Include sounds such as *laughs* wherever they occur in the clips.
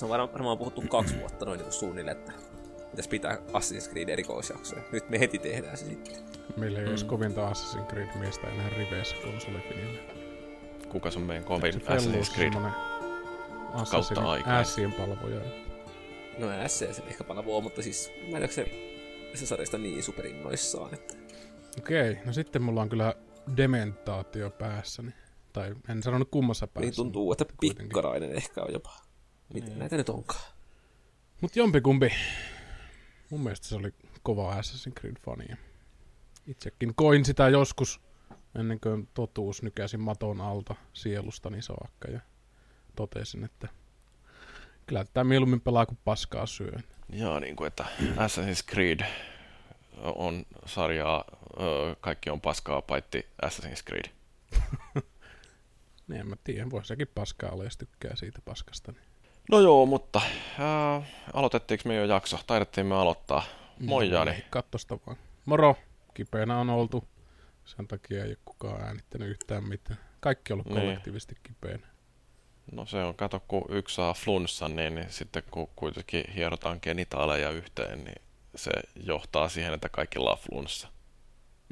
se on varmaan, varmaan puhuttu kaksi vuotta noin niin suunnilleen, että pitäisi pitää Assassin's Creed erikoisjaksoja. Nyt me heti tehdään se sitten. Meillä ei mm. olisi kovinta Assassin's Creed miestä enää riveissä konsolifinille. Kuka on meidän kovin Assassin's Creed kautta aikaa? Ässien palvoja. No S se ehkä palvoo, mutta siis mä en se, se sarjasta niin superinnoissaan. Että... Okei, no sitten mulla on kyllä dementaatio päässäni. Tai en sanonut kummassa päässä. Niin tuntuu, että pikkarainen ehkä on jopa. Mitä niin. näitä nyt onkaan? Mut jompikumpi. Mun mielestä se oli kova Assassin's Creed-fani. Itsekin koin sitä joskus ennen kuin totuus nykäsi maton alta sielustani saakka ja totesin, että kyllä tämä mieluummin pelaa kuin paskaa syö. Joo, niin kuin että Assassin's Creed on sarjaa, kaikki on paskaa paitsi Assassin's Creed. *laughs* niin en mä tiedä, voisi sekin paskaa olla, jos tykkää siitä paskasta. Niin. No joo, mutta ää, aloitettiinko me jo jakso? Taidettiin me aloittaa. Moi no, Jani. Kattosta vaan. Moro. Kipeänä on oltu. Sen takia ei ole kukaan äänittänyt yhtään mitään. Kaikki on ollut niin. kollektiivisesti kipeänä. No se on, kato kun yksi saa flunssan, niin, niin sitten kun kuitenkin hierotaan genitaaleja yhteen, niin se johtaa siihen, että kaikilla on flunssa.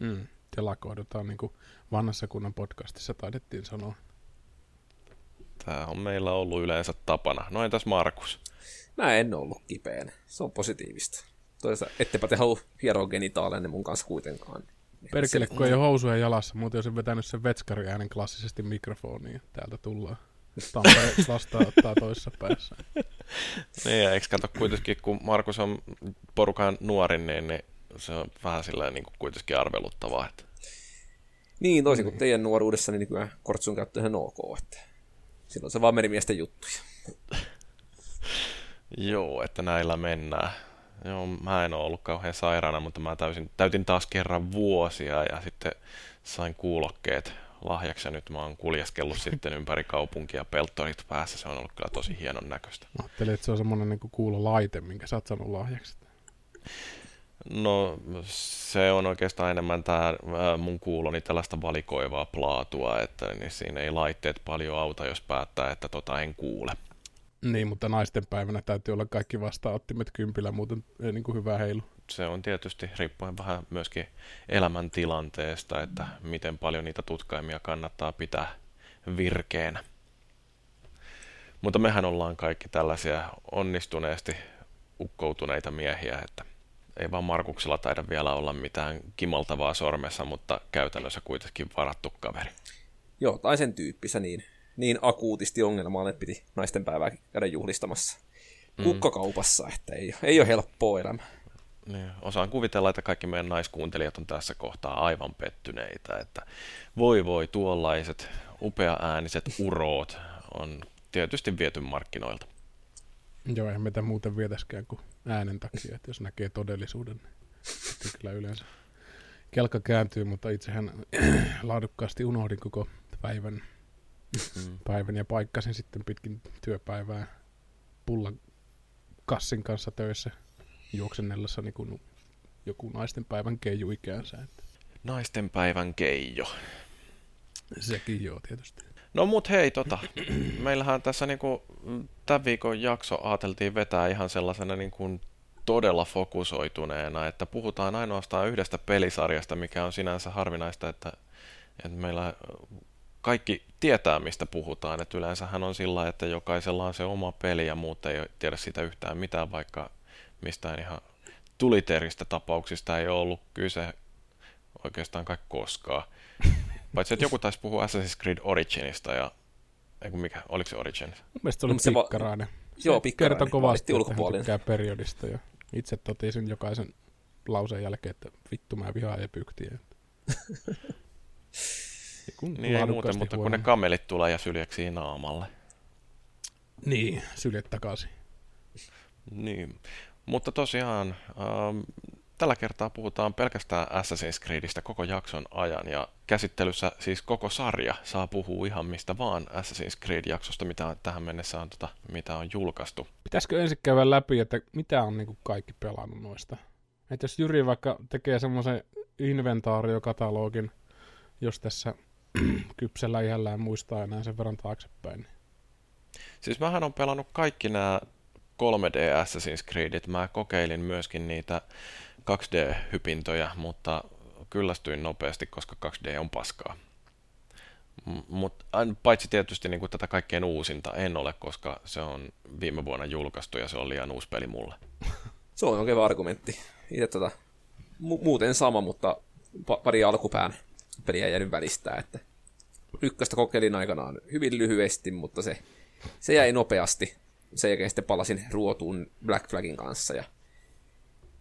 Mm, telakoidutaan niin kuin vanhassa kunnan podcastissa taidettiin sanoa. Tämä on meillä ollut yleensä tapana. No entäs Markus? Mä en ollut kipeänä. Se on positiivista. Toisaalta ettepä te halua hieroa genitaalenne mun kanssa kuitenkaan. Perkele, kun ei ole housuja jalassa, muuten olisin vetänyt sen vetskari äänen klassisesti mikrofoniin. Täältä tullaan. Tampere *laughs* vastaanottaa toisessa päässä. niin, eikö kato kuitenkin, kun Markus on porukan nuorin, niin, niin se on vähän silleen niin kuin kuitenkin arveluttavaa. Että... Niin, toisin kuin teidän nuoruudessa, niin nykyään kortsun käyttö ihan ok. Että silloin se vaan merimiesten juttuja. Joo, että näillä mennään. Joo, mä en ole ollut kauhean sairaana, mutta mä täysin, täytin taas kerran vuosia ja sitten sain kuulokkeet lahjaksi ja nyt mä oon kuljeskellut sitten *laughs* ympäri kaupunkia peltorit päässä. Se on ollut kyllä tosi hienon näköistä. Mä ajattelin, että se on semmoinen niin kuulolaite, minkä sä oot saanut lahjaksi. No se on oikeastaan enemmän tämä mun kuuloni tällaista valikoivaa plaatua, että niin siinä ei laitteet paljon auta, jos päättää, että tota en kuule. Niin, mutta naisten päivänä täytyy olla kaikki vastaanottimet kympillä, muuten ei niin kuin hyvä heilu. Se on tietysti riippuen vähän myöskin elämäntilanteesta, että miten paljon niitä tutkaimia kannattaa pitää virkeenä. Mutta mehän ollaan kaikki tällaisia onnistuneesti ukkoutuneita miehiä, että ei vaan Markuksella taida vielä olla mitään kimaltavaa sormessa, mutta käytännössä kuitenkin varattu kaveri. Joo, tai sen tyyppissä niin niin akuutisti ongelmaa, että piti naisten päivää käydä juhlistamassa mm. kukkakaupassa, että ei, ei ole helppoa elämä. Niin, osaan kuvitella, että kaikki meidän naiskuuntelijat on tässä kohtaa aivan pettyneitä, että voi voi tuollaiset upea-ääniset uroot on tietysti viety markkinoilta. Joo, eihän meitä muuten vietäskään kuin äänen takia, että jos näkee todellisuuden, niin kyllä yleensä kelka kääntyy, mutta itsehän *clears throat* laadukkaasti unohdin koko päivän mm. päivän ja paikkasin sitten pitkin työpäivää pullan kassin kanssa töissä juoksennellessa niin kuin joku naisten päivän keiju ikäänsä. Että. Naisten päivän keijo. Sekin joo, tietysti. No mut hei, tota, meillähän tässä niinku, tämän viikon jakso ajateltiin vetää ihan sellaisena niinku todella fokusoituneena, että puhutaan ainoastaan yhdestä pelisarjasta, mikä on sinänsä harvinaista, että, että meillä kaikki tietää, mistä puhutaan. Et yleensähän on sillä, että jokaisella on se oma peli ja muut ei tiedä siitä yhtään mitään, vaikka mistään ihan tuliteristä tapauksista ei ole ollut kyse oikeastaan kaikki koskaan. Paitsi, että joku taisi puhua Assassin's Creed Originista ja ei kun mikä, oliko se Origin? Mun mielestä se oli se pikkarainen. Va- se joo, pikkarainen. Kertoi kovasti, että periodista ja itse totesin jokaisen lauseen jälkeen, että vittu mä vihaan epyktiä. Kun niin ei muuten, mutta kun ne kamelit tulee ja syljeksii naamalle. Niin, syljet takaisin. Niin, mutta tosiaan ähm, tällä kertaa puhutaan pelkästään Assassin's Creedistä koko jakson ajan ja käsittelyssä siis koko sarja saa puhua ihan mistä vaan Assassin's Creed-jaksosta, mitä tähän mennessä on, tota, mitä on julkaistu. Pitäisikö ensin käydä läpi, että mitä on niin kaikki pelannut noista? Että jos Jyri vaikka tekee semmoisen inventaariokatalogin, jos tässä *clears throat* kypsellä iällään muistaa enää sen verran taaksepäin. Siis mähän on pelannut kaikki nämä 3D Assassin's Creedit. Mä kokeilin myöskin niitä 2D-hypintoja, mutta kyllästyin nopeasti, koska 2D on paskaa. Mutta paitsi tietysti niin kuin tätä kaikkein uusinta en ole, koska se on viime vuonna julkaistu ja se on liian uusi peli mulle. Se on oikein argumentti. Itse tota, mu- muuten sama, mutta pa- pari alkupään peliä jäänyt välistä, että ykköstä kokeilin aikanaan hyvin lyhyesti, mutta se, se jäi nopeasti. Sen jälkeen sitten palasin ruotuun Black Flagin kanssa ja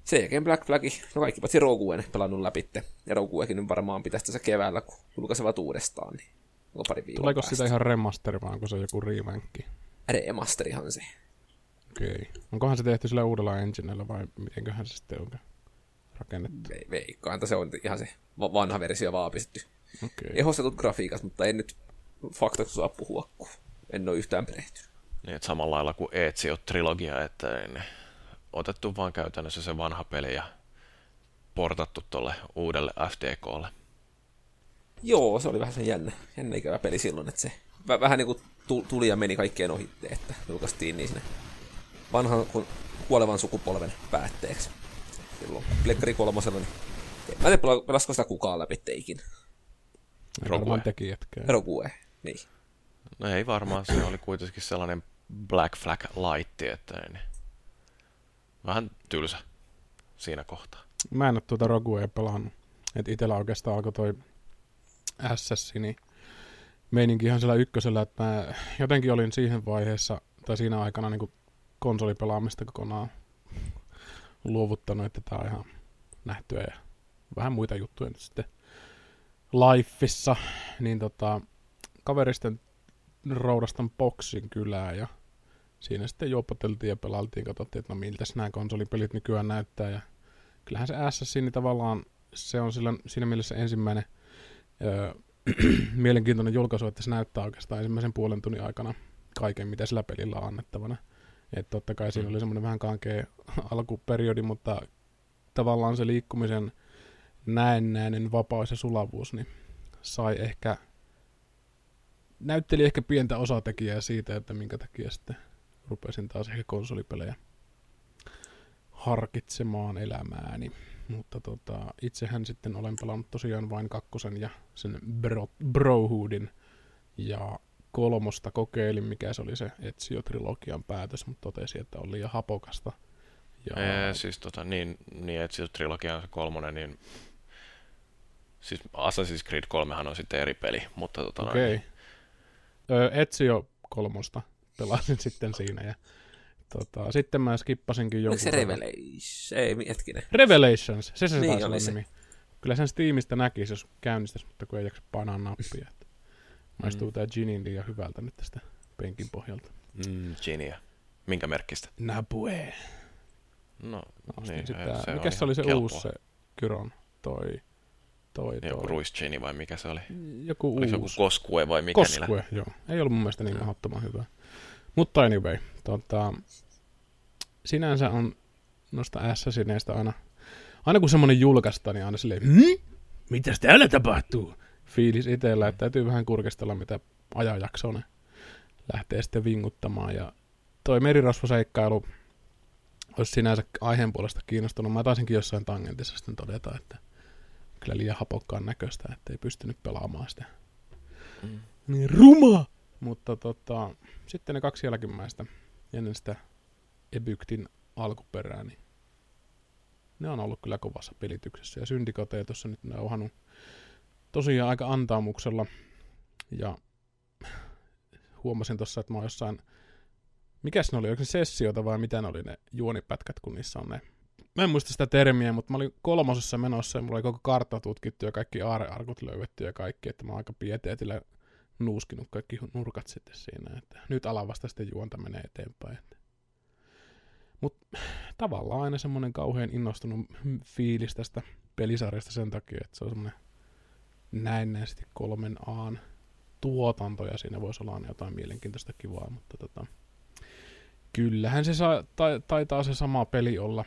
sen jälkeen Black Flag, no kaikki paitsi Rogueen pelannut läpi. Ja Roguekin nyt varmaan pitäisi tässä keväällä, kun julkaisevat uudestaan, niin onko pari viikkoa Tuleeko päästä. sitä ihan remasteri vai onko se joku remankki? Remasterihan se. Okei. Okay. Onkohan se tehty sillä uudella enginellä vai mitenköhän se sitten onkaan rakennettu? Ve- veikkaan, että se on ihan se va- vanha versio vaan pistetty. Okei. Okay. Ehostetut grafiikat, mutta en nyt faktaksi saa puhua, kun en ole yhtään perehtynyt. Niin, että samalla lailla kuin Ezio-trilogia, että niin otettu vaan käytännössä se vanha peli ja portattu tuolle uudelle FDKlle. Joo, se oli vähän sen jännä, jännä ikävä peli silloin, että se vä- vähän niin kuin tu- tuli ja meni kaikkien ohitte, että julkaistiin niin sinne vanhan kun kuolevan sukupolven päätteeksi. Silloin Plekkari kolmosella, niin mä en tiedä, pela- pelasko sitä kukaan läpi teikin. Ei Rogue. varmaan tekijätkään. Rogue, niin. No ei varmaan, se oli kuitenkin sellainen Black Flag light, että niin. Vähän tylsä siinä kohtaa. Mä en ole tuota Roguea pelannut. Et itellä oikeastaan alkoi toi Assassini meininki ihan sillä ykkösellä, että mä jotenkin olin siihen vaiheessa, tai siinä aikana niin konsolipelaamista kokonaan luovuttanut, että tää on ihan nähtyä ja vähän muita juttuja nyt sitten Lifeissa, niin tota, kaveristen roudastan boksin kylää ja siinä sitten juopoteltiin ja pelailtiin, katsottiin, että no miltäs nämä konsolipelit nykyään näyttää ja kyllähän se Assassin tavallaan se on sillä, siinä mielessä ensimmäinen öö, *clears throat* mielenkiintoinen julkaisu, että se näyttää oikeastaan ensimmäisen puolen tunnin aikana kaiken, mitä sillä pelillä on annettavana. Että totta kai siinä oli semmoinen vähän kankea *laughs* alkuperiodi, mutta tavallaan se liikkumisen näennäinen vapaus ja sulavuus, niin sai ehkä, näytteli ehkä pientä osatekijää siitä, että minkä takia sitten rupesin taas ehkä konsolipelejä harkitsemaan elämääni. Mutta tota, itsehän sitten olen pelannut tosiaan vain kakkosen ja sen bro, Brohoodin ja kolmosta kokeilin, mikä se oli se Ezio-trilogian päätös, mutta totesin, että on liian hapokasta. Ja Ee, siis tota, niin, niin se kolmonen, niin siis Assassin's Creed 3 on sitten eri peli, mutta tota, Okei. Okay. Ezio kolmosta pelasin sitten siinä ja tota, sitten mä skippasinkin Oliko jonkun... se verran- Revelation? Ei, hetkinen. Revelations, se se Niin taisi se. nimi. Kyllä sen Steamista näkisi, jos käynnistäisi, mutta kun ei jaksa painaa nappia. Että maistuu Mm. tää Ginin liian hyvältä nyt tästä penkin pohjalta. Mm, Genia. Minkä merkistä? Nabue. No, Ostin niin, sitä, se mikä on se oli se kelpoa. uusi se Kyron? Toi, toi, toi. Joku Ruiz Genie vai mikä se oli? joku Oliko se joku uusi. Koskue vai mikä niillä? Koskue, joo. Ei ollut mun mielestä niin mahdottoman hyvä. Mutta anyway, tota, sinänsä on noista Assassineista aina, aina kun semmonen julkaistaan, niin aina silleen, hmm? Mitäs täällä tapahtuu? Fiilis itsellä, että täytyy vähän kurkistella, mitä ajanjaksoa ne lähtee sitten vinguttamaan. Ja toi merirosvoseikkailu olisi sinänsä aiheen puolesta kiinnostunut. Mä taisinkin jossain tangentissa sitten todeta, että kyllä liian hapokkaan näköistä, että ei pystynyt pelaamaan sitä Mm. niin ruma! Mutta tota, sitten ne kaksi jälkimmäistä ennen sitä Ebyktin alkuperää, niin ne on ollut kyllä kovassa pelityksessä. Ja Syndicate tuossa nyt nauhannut tosiaan aika antaamuksella. Ja huomasin tuossa, että mä oon jossain, mikäs ne oli, oliko se sessiota vai mitä ne oli ne juonipätkät, kun niissä on ne Mä en muista sitä termiä, mutta mä olin kolmosessa menossa ja mulla oli koko kartta tutkittu ja kaikki aarearkut löydetty ja kaikki, että mä oon aika pieteetillä nuuskinut kaikki nurkat sitten siinä, että nyt alavasta sitten juonta menee eteenpäin. Mutta tavallaan aina semmoinen kauhean innostunut fiilis tästä pelisarjasta sen takia, että se on semmoinen näennäisesti kolmen aan tuotanto ja siinä voisi olla aina jotain mielenkiintoista kivaa, mutta tota, kyllähän se saa, ta, taitaa se sama peli olla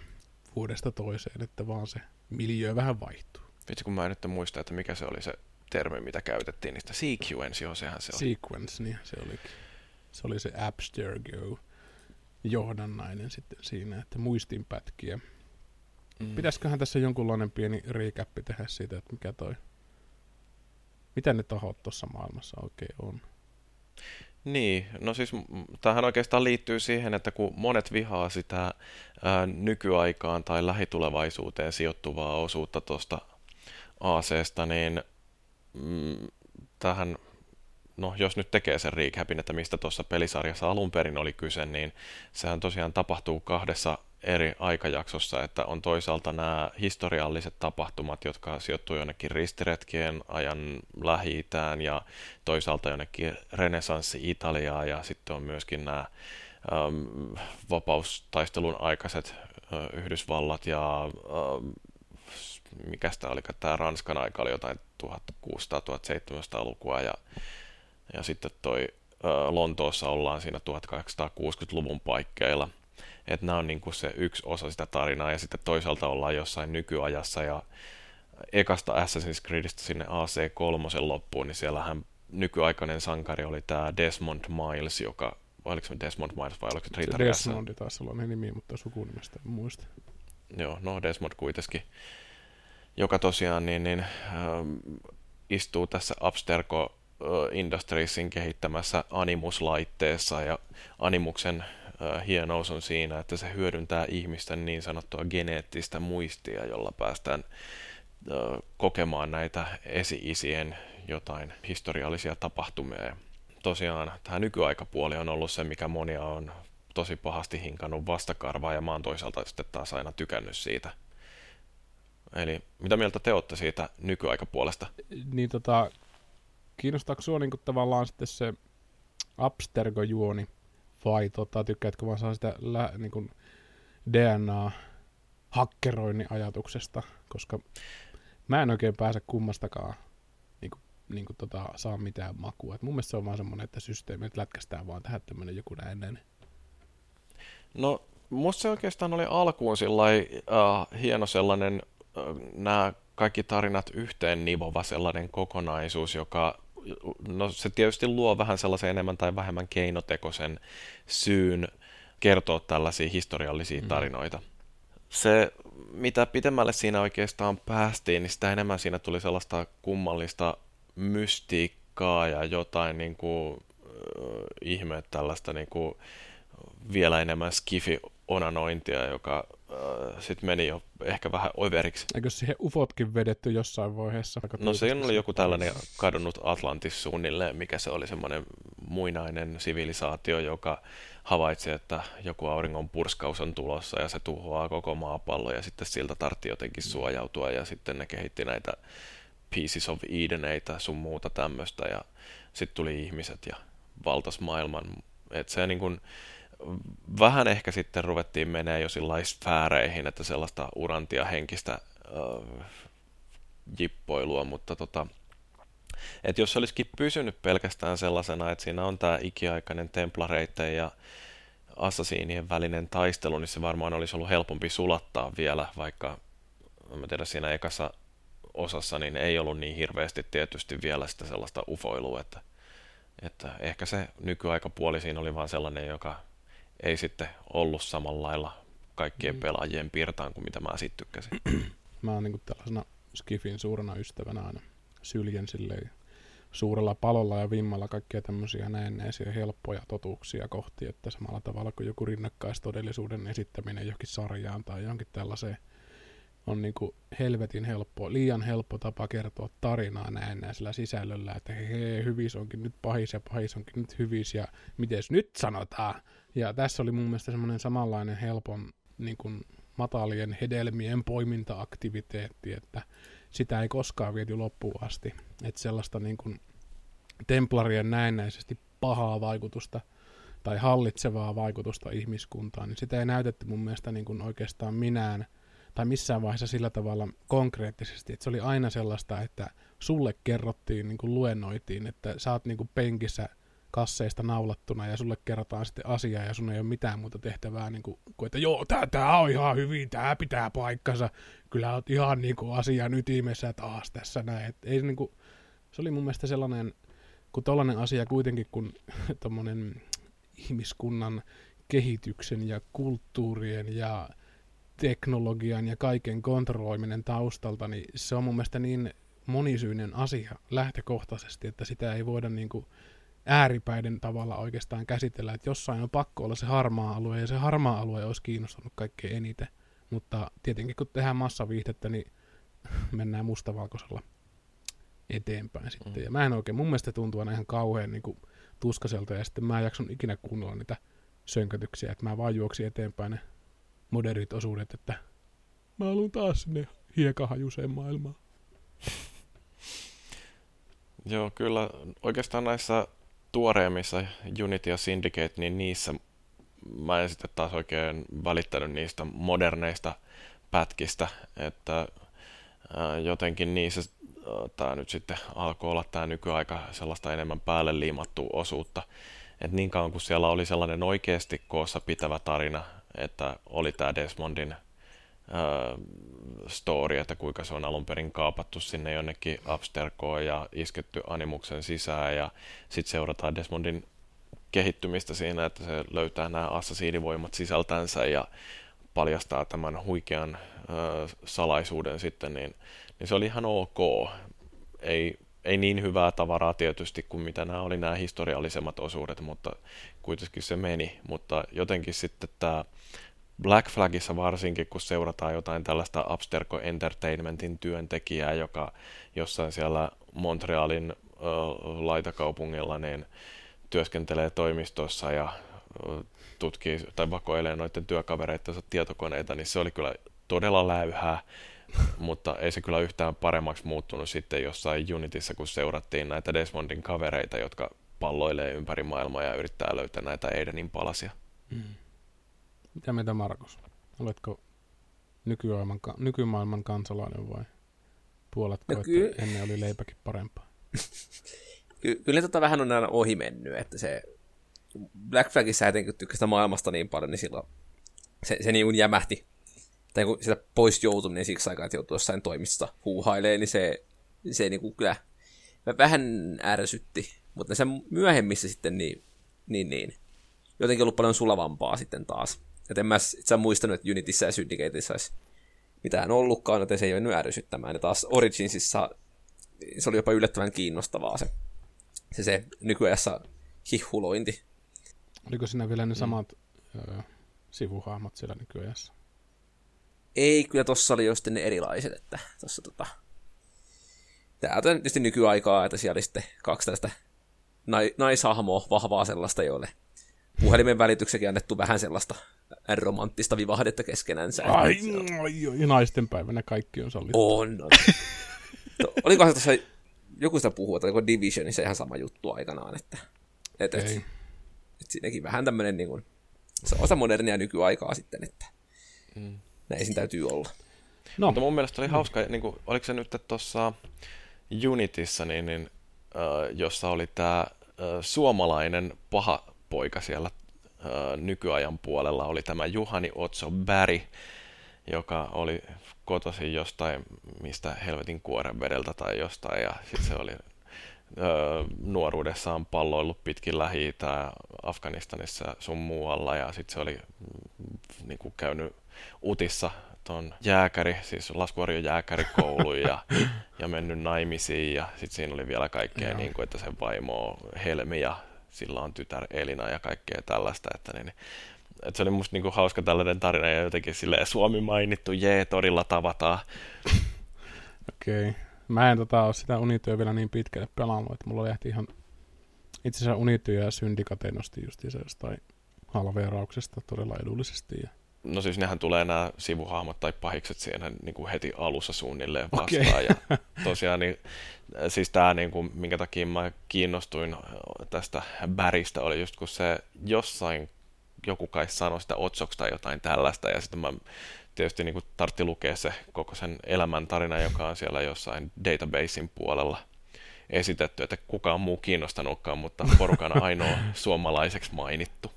vuodesta toiseen, että vaan se miljöö vähän vaihtuu. Vitsi, kun mä en nyt muista, että mikä se oli se termi, mitä käytettiin niistä sequence, joo, sehän se oli. Sequence, niin se olikin. se oli se Abstergo johdannainen sitten siinä, että muistinpätkiä. Mm. Pitäisiköhän tässä jonkunlainen pieni recap tehdä siitä, että mikä toi, mitä ne tahot tuossa maailmassa oikein on? Niin, no siis tähän oikeastaan liittyy siihen, että kun monet vihaa sitä ää, nykyaikaan tai lähitulevaisuuteen sijoittuvaa osuutta tuosta ACsta, niin mm, tähän, no jos nyt tekee sen recapin, että mistä tuossa pelisarjassa alun perin oli kyse, niin sehän tosiaan tapahtuu kahdessa eri aikajaksossa, että on toisaalta nämä historialliset tapahtumat, jotka sijoittuu jonnekin ristiretkien ajan lähi ja toisaalta jonnekin renesanssi Italiaa ja sitten on myöskin nämä vapaustaistelun aikaiset Yhdysvallat ja mikä sitä oli, tämä Ranskan aika oli jotain 1600-1700-lukua ja, ja sitten toi Lontoossa ollaan siinä 1860-luvun paikkeilla – että nämä on niin kuin se yksi osa sitä tarinaa ja sitten toisaalta ollaan jossain nykyajassa ja ekasta Assassin's Creedistä sinne AC3 loppuun, niin siellähän nykyaikainen sankari oli tämä Desmond Miles, joka, oliko se Desmond Miles vai oliko se Ritter Desmond taisi olla nimi, mutta sukunimestä en muista. Joo, no Desmond kuitenkin, joka tosiaan niin, niin, ähm, istuu tässä Abstergo Industriesin kehittämässä Animus-laitteessa ja Animuksen hienous on siinä, että se hyödyntää ihmisten niin sanottua geneettistä muistia, jolla päästään kokemaan näitä esi-isien jotain historiallisia tapahtumia. Tosiaan tämä nykyaikapuoli on ollut se, mikä monia on tosi pahasti hinkannut vastakarvaa ja mä oon toisaalta sitten taas aina tykännyt siitä. Eli mitä mieltä te olette siitä nykyaikapuolesta? Niin tota, kiinnostaako sinua niin tavallaan sitten se abstergo-juoni vai tota, tykkäätkö vaan saa sitä lä, niin kuin DNA-hakkeroinnin ajatuksesta, koska mä en oikein pääse kummastakaan niin kuin, niin kuin tota, saa mitään makua. Et mun mielestä se on vaan semmoinen, että systeemi, että lätkästään vaan tähän tämmöinen joku näin. No, musta se oikeastaan oli alkuun sillai, uh, hieno sellainen, nämä kaikki tarinat yhteen nivova sellainen kokonaisuus, joka no se tietysti luo vähän sellaisen enemmän tai vähemmän keinotekoisen syyn kertoa tällaisia historiallisia mm. tarinoita. Se, mitä pitemmälle siinä oikeastaan päästiin, niin sitä enemmän siinä tuli sellaista kummallista mystiikkaa ja jotain niin kuin, äh, ihme tällaista niin kuin, vielä enemmän skifi-onanointia, joka sitten meni jo ehkä vähän overiksi. Eikö siihen ufotkin vedetty jossain vaiheessa? No se oli joku tällainen kadonnut Atlantis suunnilleen, mikä se oli semmoinen muinainen sivilisaatio, joka havaitsi, että joku auringon purskaus on tulossa ja se tuhoaa koko maapallo ja sitten siltä tartti jotenkin suojautua ja sitten ne kehitti näitä Pieces of Edeneitä sun muuta tämmöistä ja sitten tuli ihmiset ja valtas maailman. Et se niin kuin, vähän ehkä sitten ruvettiin menee jo sfääreihin, että sellaista urantia henkistä äh, jippoilua, mutta tota, et jos se olisikin pysynyt pelkästään sellaisena, että siinä on tämä ikiaikainen templareiden ja assasiinien välinen taistelu, niin se varmaan olisi ollut helpompi sulattaa vielä, vaikka mä tiedän siinä ekassa osassa, niin ei ollut niin hirveästi tietysti vielä sitä sellaista ufoilua, että, että ehkä se nykyaikapuoli siinä oli vaan sellainen, joka ei sitten ollut samalla lailla kaikkien mm. pelaajien pirtaan kuin mitä mä siitä tykkäsin. *clears throat* mä oon niin tällaisena Skifin suurena ystävänä aina syljen silleen suurella palolla ja vimmalla kaikkia tämmöisiä näennäisiä helppoja totuuksia kohti, että samalla tavalla kuin joku rinnakkaistodellisuuden esittäminen johonkin sarjaan tai johonkin tällaiseen on niin kuin helvetin helppo, liian helppo tapa kertoa tarinaa näennäisellä sisällöllä, että hei, hyvis onkin nyt pahis ja pahis onkin nyt hyvis ja miten nyt sanotaan. Ja tässä oli mun mielestä semmoinen samanlainen helpon niin kuin matalien hedelmien poiminta-aktiviteetti, että sitä ei koskaan viety loppuun asti. Että sellaista niin kuin templarien näennäisesti pahaa vaikutusta tai hallitsevaa vaikutusta ihmiskuntaan, niin sitä ei näytetty mun mielestä niin kuin oikeastaan minään tai missään vaiheessa sillä tavalla konkreettisesti, että se oli aina sellaista, että sulle kerrottiin, niin kuin luennoitiin, että sä oot niin kuin penkissä kasseista naulattuna ja sulle kerrotaan sitten asiaa ja sun ei ole mitään muuta tehtävää niin kuin, kuin että joo, tää, tää on ihan hyvin, tää pitää paikkansa, kyllä oot ihan niin kuin asian ytimessä taas tässä näin. Et ei, niin kuin, se oli mun mielestä sellainen, kun tollainen asia kuitenkin, kun *laughs* tommonen ihmiskunnan kehityksen ja kulttuurien ja teknologian ja kaiken kontrolloiminen taustalta, niin se on mun mielestä niin monisyinen asia lähtökohtaisesti, että sitä ei voida niin kuin ääripäiden tavalla oikeastaan käsitellä, että jossain on pakko olla se harmaa alue, ja se harmaa alue olisi kiinnostanut kaikkein eniten. Mutta tietenkin kun tehdään massaviihdettä, niin *laughs* mennään mustavalkoisella eteenpäin sitten. Mm. Ja mä en oikein, mun mielestä tuntuu aina ihan kauhean niin kuin, tuskaselta, ja sitten mä en jakson ikinä kuunnella niitä sönkötyksiä, että mä vaan juoksin eteenpäin ne modernit osuudet, että mä haluan taas sinne hiekahajuseen maailmaan. *laughs* Joo, kyllä oikeastaan näissä tuoreemmissa Unity ja Syndicate, niin niissä mä en sitten taas oikein välittänyt niistä moderneista pätkistä, että jotenkin niissä tämä nyt sitten alkoi olla tämä nykyaika sellaista enemmän päälle liimattua osuutta. että niin kauan kuin siellä oli sellainen oikeasti koossa pitävä tarina, että oli tämä Desmondin äh, story, että kuinka se on alun perin kaapattu sinne jonnekin Abstergoon ja isketty animuksen sisään ja sitten seurataan Desmondin kehittymistä siinä, että se löytää nämä assasiinivoimat sisältänsä ja paljastaa tämän huikean äh, salaisuuden sitten, niin, niin se oli ihan ok. Ei, ei niin hyvää tavaraa tietysti kuin mitä nämä oli nämä historiallisemmat osuudet, mutta kuitenkin se meni. Mutta jotenkin sitten tämä Black Flagissa varsinkin, kun seurataan jotain tällaista Abstergo Entertainmentin työntekijää, joka jossain siellä Montrealin ö, laitakaupungilla niin työskentelee toimistossa ja ö, tutkii tai vakoilee noiden työkavereittensa tietokoneita, niin se oli kyllä todella läyhää, mutta ei se kyllä yhtään paremmaksi muuttunut sitten jossain Unitissa, kun seurattiin näitä Desmondin kavereita, jotka palloilee ympäri maailmaa ja yrittää löytää näitä Aidenin palasia. Mm. Mitä mieltä Markus? Oletko nykymaailman, nykymaailman kansalainen vai puoletko, no, ky- että ennen oli leipäkin parempaa? *laughs* Ky- kyllä tota vähän on aina ohi mennyt, että se Black Flagissa etenkin tykkästä maailmasta niin paljon, niin silloin se, se niin jämähti. Tai kun sitä pois joutuminen siksi aikaa, että joutuu jossain toimistossa huuhailemaan, niin se, se niin kuin kyllä vähän ärsytti. Mutta se myöhemmissä sitten niin, niin, niin jotenkin ollut paljon sulavampaa sitten taas. Et en mä itse muistanut, että Unityssä ja Syndicateissa olisi mitään ollutkaan, joten se ei mennyt ärsyttämään. Ja taas Originsissa se oli jopa yllättävän kiinnostavaa se, se, se nykyajassa hihulointi. Oliko siinä vielä ne mm. samat mm. sivuhahmot siellä nykyajassa? Ei, kyllä tossa oli jo sitten ne erilaiset, että tossa tota... Tää on tietysti nykyaikaa, että siellä oli sitten kaksi tällaista naishahmoa, vahvaa sellaista, joille puhelimen välityksekin annettu vähän sellaista romanttista vivahdetta keskenänsä. Ai, ai, ai, naisten päivänä kaikki on sallittu. On, on. Oliko se tuossa, joku sitä puhuu, että oliko Divisionissa ihan sama juttu aikanaan, että, että, että, että siinäkin vähän tämmöinen niin kuin, se osa modernia nykyaikaa sitten, että mm. näin siinä täytyy olla. No. Mutta mun mielestä oli hauska, niin kuin, oliko se nyt tuossa Unitissa, niin, niin, äh, jossa oli tämä äh, suomalainen paha poika siellä nykyajan puolella oli tämä Juhani Otso Bäri, joka oli kotoisin jostain, mistä helvetin kuoren vedeltä tai jostain, ja sitten se oli ö, nuoruudessaan palloillut pitkin lähi Afganistanissa sun muualla, ja sitten se oli mm, niin kuin käynyt utissa tuon jääkäri, siis laskuarjon jääkärikoulu ja, ja mennyt naimisiin ja sitten siinä oli vielä kaikkea, niin kuin, että sen vaimo Helmi ja sillä on tytär Elina ja kaikkea tällaista, että niin, että se oli musta niinku hauska tällainen tarina ja jotenkin silleen Suomi mainittu, jee, torilla tavataan. Okei. Okay. Mä en tota, ole sitä Unityä vielä niin pitkälle pelannut, että mulla oli ihan itse asiassa Unity ja Syndicate nosti just jostain halveerauksesta todella edullisesti. Ja No siis nehän tulee nämä sivuhahmot tai pahikset siihen niin kuin heti alussa suunnilleen vastaan. Okay. Ja tosiaan niin, siis tämä, niin kuin, minkä takia mä kiinnostuin tästä Bäristä, oli just kun se jossain joku kai sanoi sitä otsoksi tai jotain tällaista, ja sitten mä tietysti niin tartti lukea se koko sen elämäntarina, joka on siellä jossain databasein puolella esitetty, että kukaan muu kiinnostanutkaan, mutta porukan ainoa *laughs* suomalaiseksi mainittu.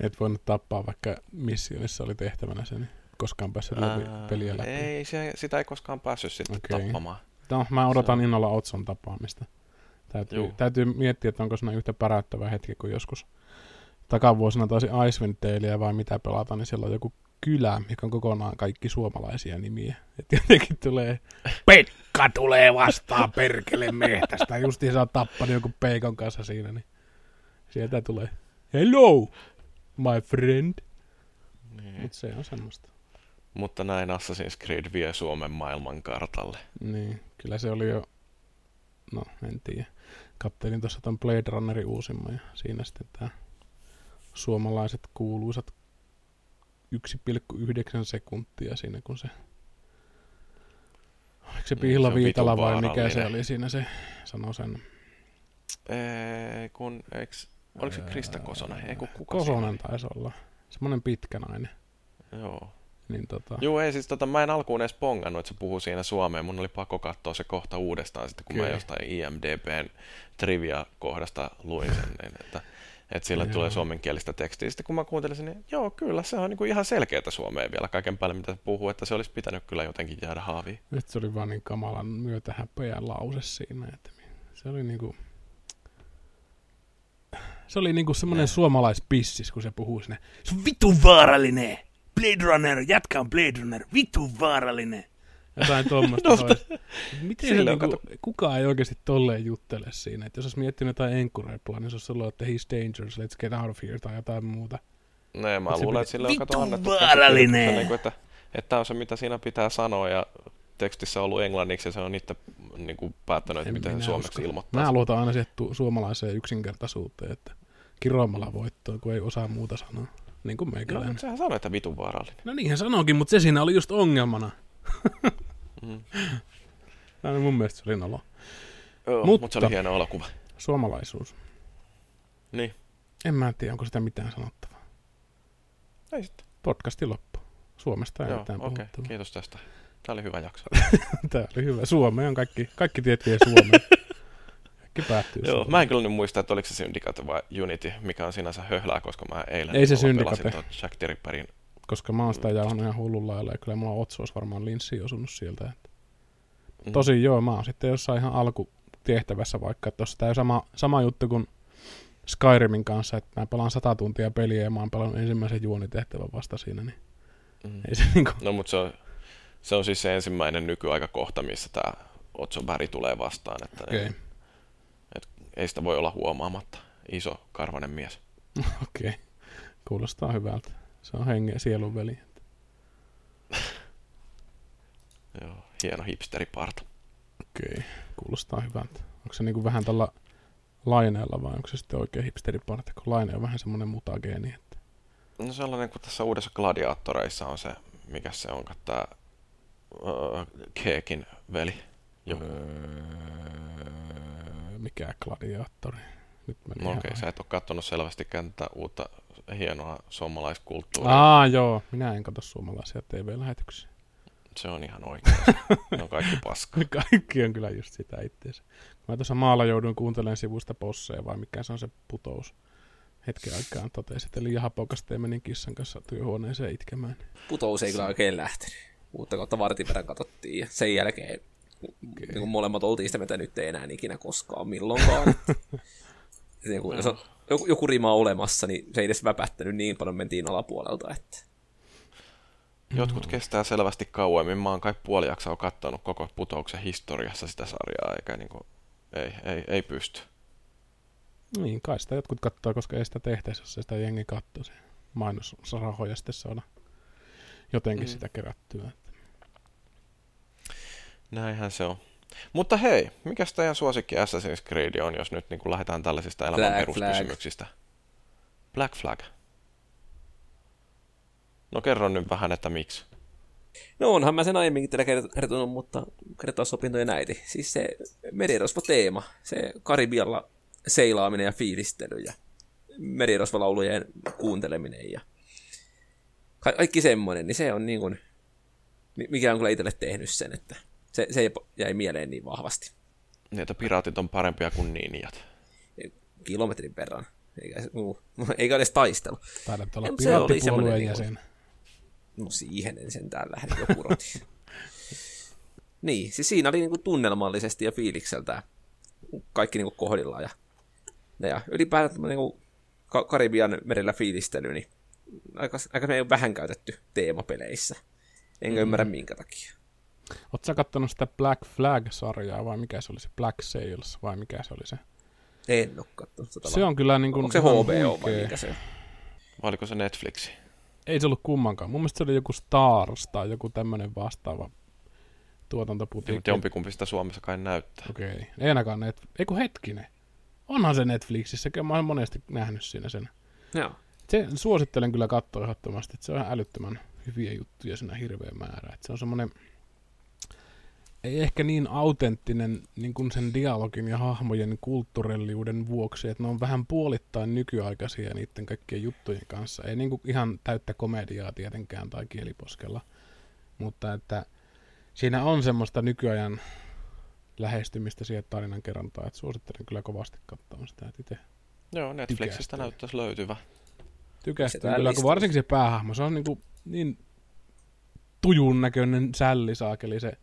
Et voinut tappaa, vaikka missionissa oli tehtävänä sen, koskaan päässyt läpi, peliä läpi. Ei, se, sitä ei koskaan päässyt sitten okay. tappamaan. No, mä odotan se... innolla Otson tapaamista. Täytyy, täytyy miettiä, että onko siinä yhtä päräyttävä hetki kuin joskus takavuosina taisi Icewind Daleä vai mitä pelata, niin siellä on joku kylä, mikä on kokonaan kaikki suomalaisia nimiä. Et jotenkin tulee, *laughs* Pekka tulee vastaan perkele mehtästä. Justiin saa tappanut joku peikon kanssa siinä, niin sieltä tulee, hello, my friend. Niin. Mutta se on semmoista. Mutta näin Assassin's Creed vie Suomen maailmankartalle. Niin, kyllä se oli jo, no en tiedä. Kattelin tuossa ton Blade Runnerin uusimman ja siinä sitten tämä suomalaiset kuuluisat 1,9 sekuntia siinä, kun se Oliko se Niin, Pihla se on Viitala vitun vai mikä se oli siinä se sanoi sen? Ei, kun, eiks, oliko se Krista Kosonen? Ei, kuka Kosonen taisi olla. Semmoinen pitkä nainen. Joo. Niin tota, Joo, ei siis tota, mä en alkuun edes pongannut, että se puhuu siinä suomea. Mun oli pakko katsoa se kohta uudestaan sitten, kun mä Okei. jostain IMDBn trivia-kohdasta luin sen, niin että, että sillä Joo. tulee suomenkielistä tekstiä. Sitten kun mä kuuntelin sen, niin joo, kyllä, se on niinku ihan selkeätä suomea vielä kaiken päälle, mitä se puhuu, että se olisi pitänyt kyllä jotenkin jäädä haaviin. nyt se oli vaan niin kamalan myötähäpeä lause siinä, että se oli niinku se oli niinku semmoinen suomalaispissis, kun se puhuu sinne. Se on vitun vaarallinen! Blade Runner, jätkä on Blade Runner, vitun vaarallinen! Jotain tuommoista. *laughs* No, Miten se niinku, kukaan ei oikeasti tolleen juttele siinä. Että jos olisi miettinyt jotain enkureplaa, niin se olisi ollut, että he's dangerous, let's get out of here tai jotain muuta. No ja mä luulen, että sille on kato annettu vaarallinen! niinku, että, että tämä on se, mitä siinä pitää sanoa ja tekstissä ollut englanniksi ja se on itse niin kuin, päättänyt, että En miten se suomeksi usko. ilmoittaa. Mä luotan aina siihen tu- suomalaiseen yksinkertaisuuteen, että kiroamalla voittoa, kun ei osaa muuta sanoa. Niin kuin No, meikäläinen. mutta sehän sanoi, että vitun vaarallinen. No niinhän sanoinkin, mutta se siinä oli just ongelmana. Mm. *laughs* No, mun mielestä se oli nolo. Joo, Mutta- mutta se oli hieno elokuva. Suomalaisuus. Niin, En mä tiedä, onko sitä mitään sanottavaa. ei sitten. Podcasti loppu. Suomesta ei Joo, mitään okay, puhuttu. kiitos tästä. Tämä oli hyvä jakso. *laughs* Tää oli hyvä. Suomeen on kaikki, kaikki tiet vie Suomeen. Kaikki päättyy Joo, Suomeen. mä en kyllä nyt muista, että oliko se Syndicate vai Unity, mikä on sinänsä höhlää, koska mä eilen Ei se Syndicate. Jack the Ripperin. Koska mä oon sitä jauhannut ihan hullun lailla ja kyllä mulla Otso olisi varmaan linssiin osunut sieltä. Että. Mm. Tosi joo, mä oon sitten jossain ihan alkutehtävässä vaikka, että tossa tää on sama, sama juttu kuin Skyrimin kanssa, että mä pelaan sata tuntia peliä ja mä oon pelannut ensimmäisen juonitehtävän vasta siinä, niin Mm. ei se niinku, No, mutta se on, se on siis se ensimmäinen nykyaikakohta, missä tämä Otso Bäri tulee vastaan. Että okay. ei sitä voi olla huomaamatta. Iso karvanen mies. *laughs* okei, kuulostaa hyvältä. Se on hengen sielun veli. *laughs* Joo, hieno hipsteriparta. Okei, kuulostaa hyvältä. Onko se niinku vähän tällä laineella vai onko se sitten oikein hipsteriparta, kun laine on vähän semmoinen mutageeni. Että... No sellainen kuin tässä uudessa Gladiaattoreissa on se, mikä se on, tämä uh, Keekin veli. Joku. Öö, mikä gladiaattori? Nyt meni No okei, okay, sä et ole katsonut selvästikään tätä uutta hienoa suomalaiskulttuuria. Aa, joo. Minä en katso suomalaisia TV-lähetyksiä. Se on ihan oikein. ne on kaikki paska. *laughs* Kaikki on kyllä just sitä itseensä. Mä tuossa maalla jouduin kuuntelemaan sivusta posseja, vai mikä se on se putous. Hetken aikaan totesin, että liian hapokasta ja menin kissan kanssa työhuoneeseen itkemään. Putous ei kyllä oikein lähtenyt. Uutta kautta vartin verran katsottiin ja sen jälkeen okay. niin molemmat oltiin sitä, mitä nyt ei enää ikinä koskaan milloinkaan. niin kuin, jos on joku, joku rima olemassa, niin se ei edes väpättänyt niin paljon, mentiin alapuolelta. Että... Jotkut kestää selvästi kauemmin. Mä oon kai puoli jaksoa kattonut koko putouksen historiassa sitä sarjaa, eikä niinku, ei, ei, ei pysty. Niin, kai sitä jotkut katsoo, koska ei sitä tehtäisi, jos ei sitä jengi katsoo. Se mainosrahoja sitten saada jotenkin Mm. mm. sitä kerättyä. Näinhän se on. Mutta hei, mikä teidän suosikki Assassin's Creed on, jos nyt niin kuin lähdetään tällaisista elämän Black peruskysymyksistä? Black Flag. No kerro nyt vähän, että miksi. No onhan mä sen aiemminkin teille kert- kertonut, mutta kertoa sopintojen äiti. Siis se merirosvo-teema, se Karibialla seilaaminen ja fiilistely ja merirosvolaulujen kuunteleminen ja ka- kaikki semmoinen, niin se on niin kuin, mi- mikä on kyllä itselle tehnyt sen, että se, se jäi mieleen niin vahvasti. Niitä piraatit on parempia kuin niinijat. Kilometrin verran. Eikä, uh, *laughs* eikä edes taistelu. Taidat olla piraattipuolueen niinku- jäsen. No siihen en sentään lähde joku roti. *laughs* niin, siis siinä oli niinku tunnelmallisesti ja fiilikseltään kaikki niinku kohdillaan. Ja, ja ylipäätään niinku Ka- Karibian merellä fiilistely, niin aika, aika vähän käytetty teemapeleissä. Enkä mm. ymmärrä minkä takia. Oletko sä kattonut sitä Black Flag-sarjaa vai mikä se oli se Black Sails vai mikä se oli se? En ole kattonut sitä. Se on kyllä niin kuin Onko se HBO vai mikä se on? Vai oliko se Netflixi? Ei se ollut kummankaan. Mun mielestä se oli joku Stars tai joku tämmöinen vastaava tuotantoputiikki. Mutta jompikumpi sitä Suomessa kai näyttää. Okei. Okay. Ei ainakaan net... Eiku hetkinen. Onhan se Netflixissä. Kyllä mä olen monesti nähnyt siinä sen. Joo. Se suosittelen kyllä katsoa ehdottomasti. Että se on ihan älyttömän hyviä juttuja siinä hirveä määrä. Että se on semmoinen ei ehkä niin autenttinen niin kuin sen dialogin ja hahmojen kulttuurilliuden vuoksi, että ne on vähän puolittain nykyaikaisia niiden kaikkien juttujen kanssa. Ei niin kuin ihan täyttä komediaa tietenkään tai kieliposkella, mutta että siinä on semmoista nykyajan lähestymistä siihen tarinan kerrontaan, että suosittelen kyllä kovasti katsomaan sitä, että itse Joo, Netflixistä näyttäisi löytyvä. Tykästyn kyllä, kun varsinkin se päähahmo, se on niin, kuin niin tujun näköinen sällisaakeli se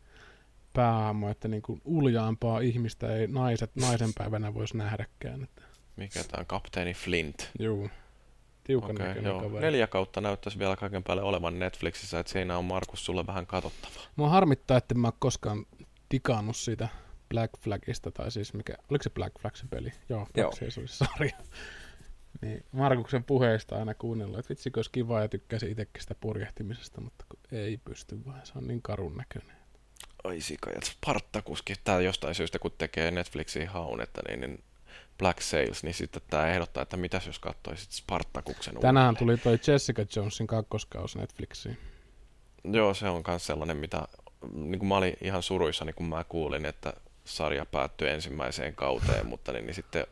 päähahmo, että niin kuin uljaampaa ihmistä ei naiset naisenpäivänä voisi nähdäkään. Että. Mikä tämä on, kapteeni Flint? Joo. Tiukan okay, joo. Kaveri. Neljä kautta näyttäisi vielä kaiken päälle olevan Netflixissä, että siinä on Markus sulle vähän katsottavaa. Mua harmittaa, että mä koskaan tikannut siitä Black Flagista, tai siis mikä, oliko se Black Flag se peli? Joo, Black se oli sarja. niin Markuksen puheista aina kuunnellut, että vitsi, olisi kiva ja tykkäsi itsekin sitä purjehtimisesta, mutta ei pysty vaan, se on niin karun näköinen. Ai sikajat, Spartakuskin, tää jostain syystä kun tekee Netflixiin haunetta, niin, niin Black Sales, niin sitten tämä ehdottaa, että mitäs jos katsoisit Spartakuksen Tänään uudelleen. tuli toi Jessica Jonesin kakkoskaus Netflixiin. Joo, se on myös sellainen, mitä niin kuin mä olin ihan suruissa, niin kun mä kuulin, että sarja päättyi ensimmäiseen kauteen, mutta niin, niin sitten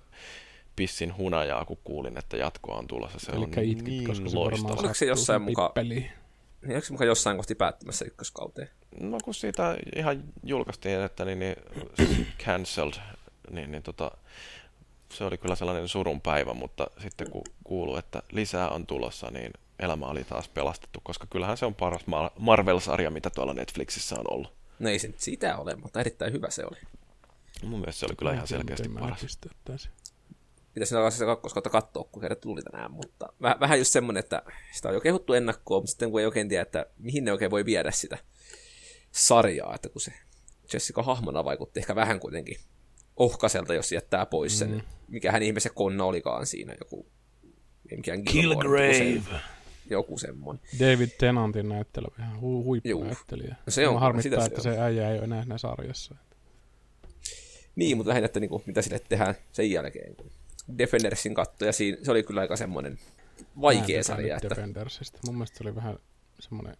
pissin hunajaa, kun kuulin, että jatkoa on tulossa. Se Elikkä on itkit, niin koska loistava. Oliko se jossain mukaan? Niin, onko se mukaan jossain kohti päättymässä ykköskauteen? No kun siitä ihan julkaistiin, että niin, niin *clears throat* cancelled, niin, niin tota, se oli kyllä sellainen surun päivä, mutta sitten kun kuuluu, että lisää on tulossa, niin elämä oli taas pelastettu, koska kyllähän se on paras Marvel-sarja, mitä tuolla Netflixissä on ollut. No ei se nyt sitä ole, mutta erittäin hyvä se oli. Mun mielestä se oli kyllä ihan selkeästi paras. Pitäisi alkaa sitä kakkoskautta katsoa, kun heidät tuli tänään, mutta vähän just semmoinen, että sitä on jo kehuttu ennakkoon, mutta sitten kun ei oikein tiedä, että mihin ne oikein voi viedä sitä sarjaa, että kun se Jessica hahmona vaikutti ehkä vähän kuitenkin ohkaselta, jos jättää pois sen, mm. mikä hän ihmisen konna olikaan siinä, joku mikään Killgrave. Joku semmoinen. David Tennantin näyttely, ihan hu- huippunäyttelijä. No se on, harmittaa, että se, se äijä ei ole enää sarjassa. Niin, mutta lähinnä, että niin kuin, mitä sille tehdään sen jälkeen. Defendersin katto, ja siinä, se oli kyllä aika semmoinen vaikea sarja. Että... Defendersista. Mun mielestä se oli vähän semmoinen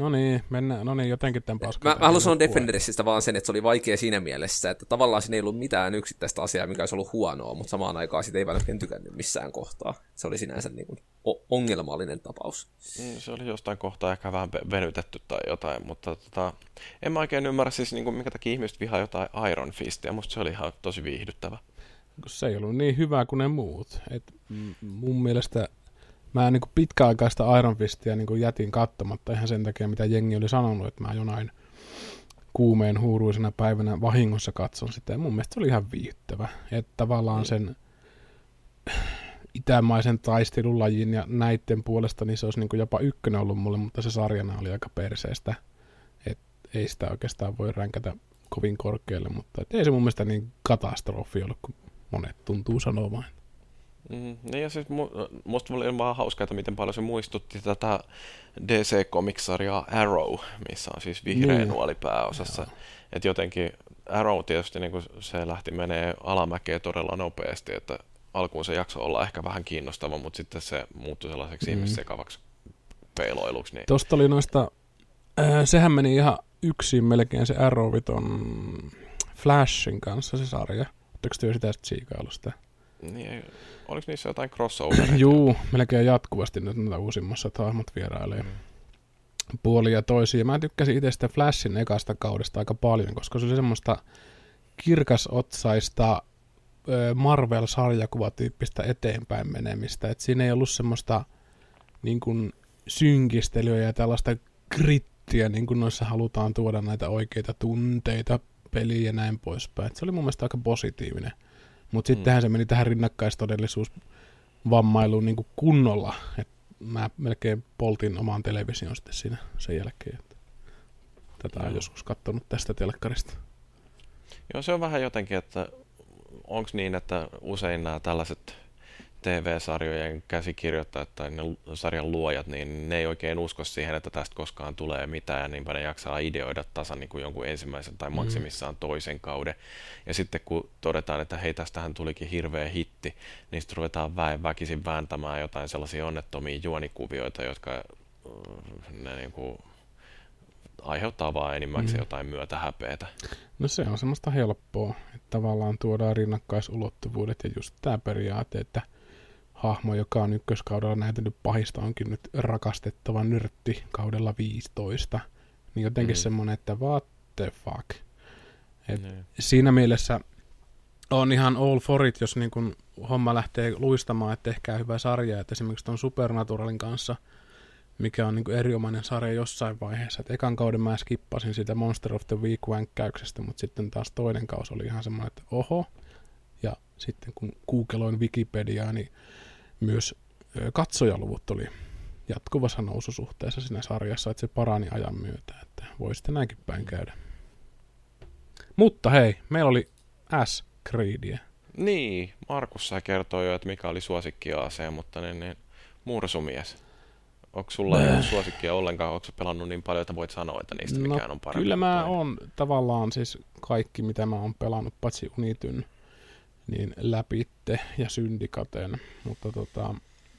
No niin, mennään, no niin, jotenkin tämän paskan. Mä, mä haluan sanoa Defendersistä vaan sen, että se oli vaikea siinä mielessä, että tavallaan siinä ei ollut mitään yksittäistä asiaa, mikä olisi ollut huonoa, mutta samaan aikaan siitä ei välttämättä tykännyt missään kohtaa. Se oli sinänsä niin kuin ongelmallinen tapaus. Mm, se oli jostain kohtaa ehkä vähän venytetty tai jotain, mutta tota, en mä oikein ymmärrä siis, niin kuin, minkä takia ihmiset vihaa jotain Iron Fistia. Musta se oli ihan tosi viihdyttävä. Se ei ollut niin hyvä kuin ne muut. Et mun mielestä mä niin kuin pitkäaikaista Iron Fistia niin kuin jätin katsomatta ihan sen takia, mitä jengi oli sanonut, että mä jonain kuumeen huuruisena päivänä vahingossa katson sitä. Ja mun mielestä se oli ihan viihdyttävä. Että tavallaan sen itämaisen taistelulajin ja näiden puolesta, niin se olisi niin kuin jopa ykkönen ollut mulle, mutta se sarjana oli aika perseestä. Et ei sitä oikeastaan voi ränkätä kovin korkealle, mutta ei se mun mielestä niin katastrofi ollut, kun monet tuntuu sanomaan. Mm, niin ja siis mu- musta oli vaan hauskaa, että miten paljon se muistutti tätä dc komiksarjaa Arrow, missä on siis vihreä niin. nuoli pääosassa. Että jotenkin Arrow tietysti niin se lähti menee alamäkeä todella nopeasti, että alkuun se jakso olla ehkä vähän kiinnostava, mutta sitten se muuttui sellaiseksi mm. ihmissekavaksi peiloiluksi. Niin... Tuosta oli noista, äh, sehän meni ihan yksin melkein se Arrowiton Flashin kanssa se sarja. Oletteko te sitä siikailusta? Niin, oliko niissä jotain crossoveria? *clears throat* Juu, melkein jatkuvasti nyt näitä uusimmassa, että hahmot vierailee mm. puolia ja toisia. Mä tykkäsin itse sitä Flashin ekasta kaudesta aika paljon, koska se oli semmoista kirkasotsaista Marvel-sarjakuvatyyppistä eteenpäin menemistä. Et siinä ei ollut semmoista niin kuin, synkistelyä ja tällaista krittiä, niin kuin noissa halutaan tuoda näitä oikeita tunteita peliin ja näin poispäin. Et se oli mun mielestä aika positiivinen. Mutta sittenhän mm. se meni tähän rinnakkaistodellisuus vammailuun niin kuin kunnolla. Et mä melkein poltin oman television sitten siinä sen jälkeen. Että tätä on joskus katsonut tästä telkkarista. Joo, se on vähän jotenkin, että onko niin, että usein nämä tällaiset TV-sarjojen käsikirjoittajat tai ne sarjan luojat, niin ne ei oikein usko siihen, että tästä koskaan tulee mitään, ja niinpä ne jaksaa ideoida tasan niin kuin jonkun ensimmäisen tai mm. maksimissaan toisen kauden. Ja sitten kun todetaan, että hei, tästähän tulikin hirveä hitti, niin sitten ruvetaan väen väkisin vääntämään jotain sellaisia onnettomia juonikuvioita, jotka äh, ne niin kuin aiheuttaa vaan enimmäkseen mm. jotain myötä häpeätä. No se on semmoista helppoa, että tavallaan tuodaan rinnakkaisulottuvuudet ja just tämä periaate, että hahmo, joka on ykköskaudella näytellyt pahista, onkin nyt rakastettava nyrtti kaudella 15. Niin jotenkin mm. semmoinen, että what the fuck. Et mm. Siinä mielessä on ihan all for it, jos niin kun homma lähtee luistamaan, että tehkää hyvä sarja. Että esimerkiksi tuon Supernaturalin kanssa, mikä on niin erinomainen sarja jossain vaiheessa. Et ekan kauden mä skippasin siitä Monster of the Week-vänkkäyksestä, mutta sitten taas toinen kausi oli ihan semmoinen, että oho. Ja sitten kun googleoin Wikipediaa, niin myös katsojaluvut oli jatkuvassa noususuhteessa siinä sarjassa, että se parani ajan myötä, että voi sitten näinkin päin käydä. Mutta hei, meillä oli S. Creedia. Niin, Markus sä kertoi jo, että mikä oli suosikki AC, mutta niin, niin mursumies. Onko sulla ei suosikkia ollenkaan? Onko pelannut niin paljon, että voit sanoa, että niistä no, mikään on parempi? Kyllä mä oon tavallaan siis kaikki, mitä mä oon pelannut, paitsi Unityn, niin läpitte ja syndikaten, mutta tota,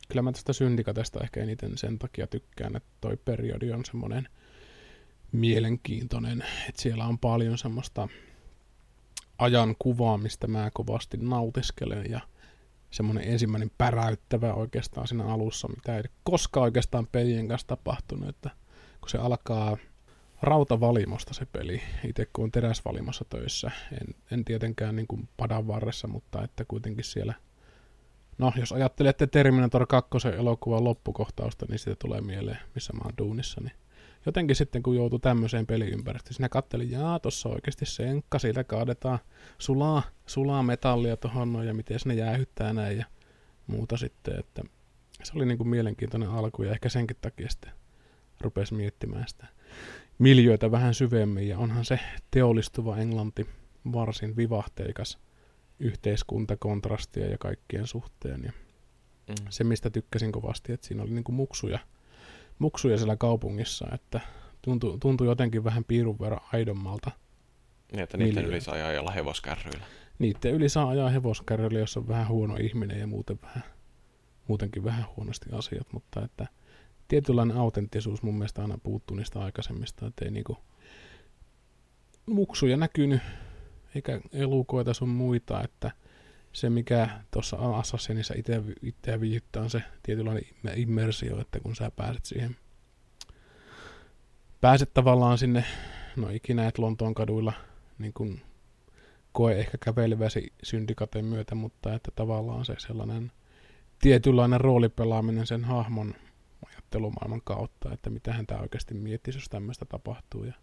kyllä mä tästä syndikatesta ehkä eniten sen takia tykkään, että toi periodi on semmoinen mielenkiintoinen, että siellä on paljon semmoista ajan kuvaa, mistä mä kovasti nautiskelen ja semmoinen ensimmäinen päräyttävä oikeastaan siinä alussa, mitä ei koskaan oikeastaan pelien kanssa tapahtunut, että kun se alkaa rautavalimosta se peli, itse kun on teräsvalimossa töissä. En, en tietenkään niin kuin padan varressa, mutta että kuitenkin siellä... No, jos ajattelette Terminator 2 elokuvan loppukohtausta, niin siitä tulee mieleen, missä mä oon duunissa, niin jotenkin sitten kun joutuu tämmöiseen peliympäristöön, sinä kattelin, jaa, tuossa oikeasti senkka, siitä kaadetaan sulaa, sulaa metallia tuohon noin, ja miten ne jäähyttää näin ja muuta sitten, että se oli niin kuin mielenkiintoinen alku, ja ehkä senkin takia sitten rupesi miettimään sitä miljöitä vähän syvemmin, ja onhan se teollistuva Englanti varsin vivahteikas yhteiskunta, kontrastia ja kaikkien suhteen. Ja mm. Se, mistä tykkäsin kovasti, että siinä oli niinku muksuja, muksuja siellä kaupungissa, että tuntui, tuntui jotenkin vähän piirun verran aidommalta. Niin, että niiden yli saa ajaa hevoskärryillä. Niiden yli saa ajaa hevoskärryillä, jos on vähän huono ihminen ja muuten vähän, muutenkin vähän huonosti asiat, mutta että – tietynlainen autenttisuus mun mielestä aina puuttuu niistä aikaisemmista, että ei niinku muksuja näkynyt, eikä elukoita sun muita, että se mikä tuossa Assassinissa itse, itseä viihdyttää on se tietynlainen immersio, että kun sä pääset siihen, pääset tavallaan sinne, no ikinä et Lontoon kaduilla niin kun koe ehkä käveleväsi syndikaten myötä, mutta että tavallaan se sellainen tietynlainen roolipelaaminen sen hahmon ajattelumaailman kautta, että mitä hän tämä oikeasti miettisi, jos tämmöistä tapahtuu. Ja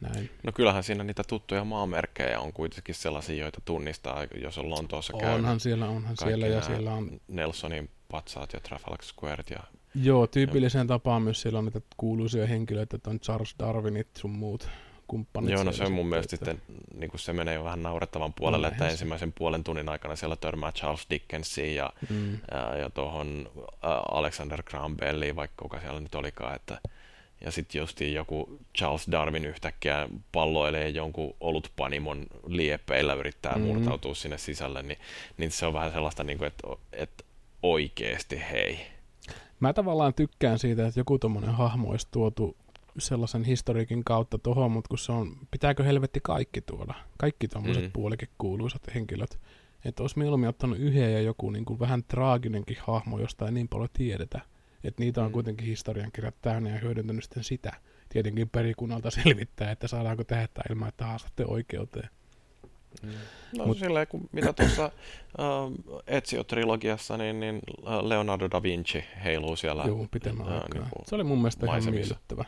näin. No kyllähän siinä niitä tuttuja maamerkkejä on kuitenkin sellaisia, joita tunnistaa, jos on Lontoossa onhan käynyt. Onhan siellä, onhan siellä ja siellä on... Nelsonin patsaat ja Trafalgar Squaret ja... Joo, tyypilliseen tapaan myös siellä on niitä kuuluisia henkilöitä, että on Charles Darwinit sun muut kumppanit. Joo, no se on mun mielestä sitten, niin kuin se menee jo vähän naurettavan puolelle, no, että ensimmäisen puolen tunnin aikana siellä törmää Charles Dickensiin ja, mm. ja, ja tuohon Alexander Graham Belliin, vaikka kuka siellä nyt olikaan, että ja sitten justiin joku Charles Darwin yhtäkkiä palloilee jonkun olutpanimon liepeillä, yrittää mm. murtautua sinne sisälle, niin, niin se on vähän sellaista, niin kuin, että, että oikeasti hei. Mä tavallaan tykkään siitä, että joku tuommoinen hahmo olisi tuotu sellaisen historiikin kautta tuohon, mutta kun se on, pitääkö helvetti kaikki tuoda? Kaikki tuommoiset mm. puolikin kuuluisat henkilöt. Että olisi mieluummin ottanut yhden ja joku niin kuin vähän traaginenkin hahmo, josta ei niin paljon tiedetä. Että niitä on mm. kuitenkin historiankirjat täynnä ja hyödyntänyt sitten sitä. Tietenkin perikunnalta *laughs* selvittää, että saadaanko tehdä tämä ilman, että haastatte oikeuteen. Mm. No Mut, silleen, kun mitä tuossa uh, Ezio-trilogiassa, niin, niin Leonardo da Vinci heiluu siellä. Joo, pitemmän uh, aikaa. Niin se oli mun mielestä maisemissa. ihan miellyttävä.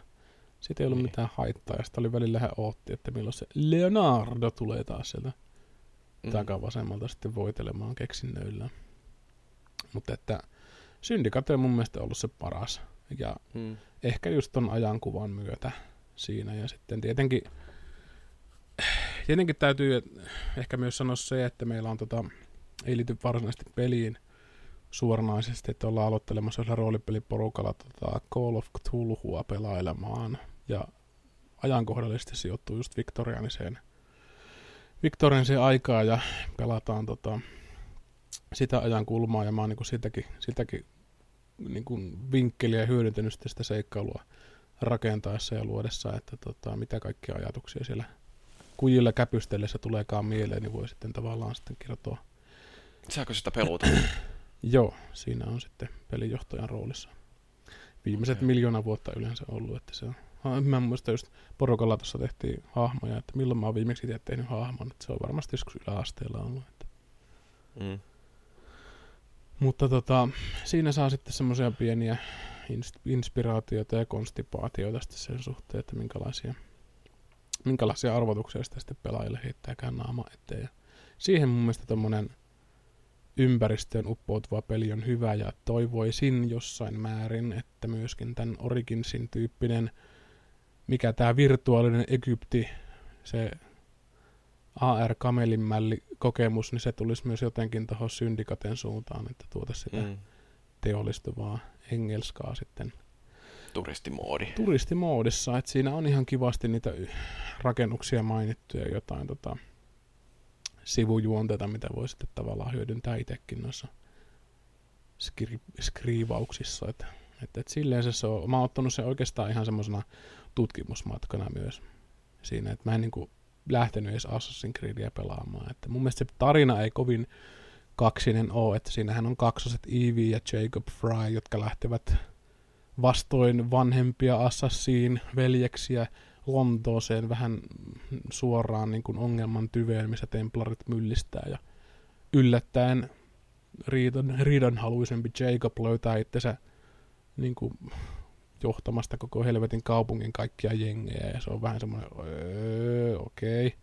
Siitä ei ollut niin. mitään haittaa, ja sitä oli välillä hän ootti, että milloin se Leonardo tulee taas sieltä mm. takavasemmalta sitten voitelemaan keksinnöillä. Mutta että Syndicate on mun mielestä ollut se paras. Ja Mm. ehkä just ton ajankuvan myötä siinä. Ja sitten tietenkin, tietenkin täytyy ehkä myös sanoa se, että meillä on tota, ei liity varsinaisesti peliin suoranaisesti, että ollaan aloittelemassa yhdellä roolipeliporukalla tota Call of Cthulhua pelailemaan. Ja ajankohdallisesti sijoittuu just viktoriaaniseen viktoriaaniseen aikaan ja pelataan tota, sitä ajan kulmaa ja mä oon niinku sitäkin, sitäkin niinku vinkkeliä hyödyntänyt sitä seikkailua rakentaessa ja luodessa, että tota, mitä kaikkia ajatuksia siellä kujilla käpystellessä tuleekaan mieleen, niin voi sitten tavallaan sitten kertoa. Saako sitä peluta? *clears throat* Joo, siinä on sitten pelinjohtajan roolissa. Viimeiset Okei. miljoona vuotta yleensä ollut, että se on. Mä muistan just porukalla tuossa tehtiin hahmoja, että milloin mä oon viimeksi itse tehnyt hahmon, että se on varmasti joskus yläasteella ollut. Että. Mm. Mutta tota, siinä saa sitten semmoisia pieniä ins- inspiraatioita ja konstipaatioita sitten sen suhteen, että minkälaisia, minkälaisia arvotuksia sitä sitten pelaajille heittääkään naama eteen. Ja siihen mun mielestä tommonen ympäristöön uppoutuva peli on hyvä ja toivoisin jossain määrin, että myöskin tämän Originsin tyyppinen, mikä tämä virtuaalinen Egypti, se AR Kamelinmälli kokemus, niin se tulisi myös jotenkin tuohon syndikaten suuntaan, että tuota sitä mm. Teollistuvaa engelskaa sitten Turistimoodi. turistimoodissa, että siinä on ihan kivasti niitä rakennuksia mainittu ja jotain tota, sivujuonteita, mitä voi sitten tavallaan hyödyntää itsekin noissa skri- skriivauksissa. Että, että, että silleen se on, mä oon ottanut sen oikeastaan ihan semmoisena tutkimusmatkana myös siinä, että mä en niinku lähtenyt edes Assassin's Creedia pelaamaan. Että mun mielestä se tarina ei kovin kaksinen ole, että siinähän on kaksoset Evie ja Jacob Fry, jotka lähtevät vastoin vanhempia Assassin veljeksiä Lontooseen vähän suoraan niin kuin ongelman tyveen, missä templarit myllistää ja yllättäen riidan, riidanhaluisempi Jacob löytää itsensä niin kuin johtamasta koko helvetin kaupungin kaikkia jengejä ja se on vähän semmoinen öö, okei. Okay.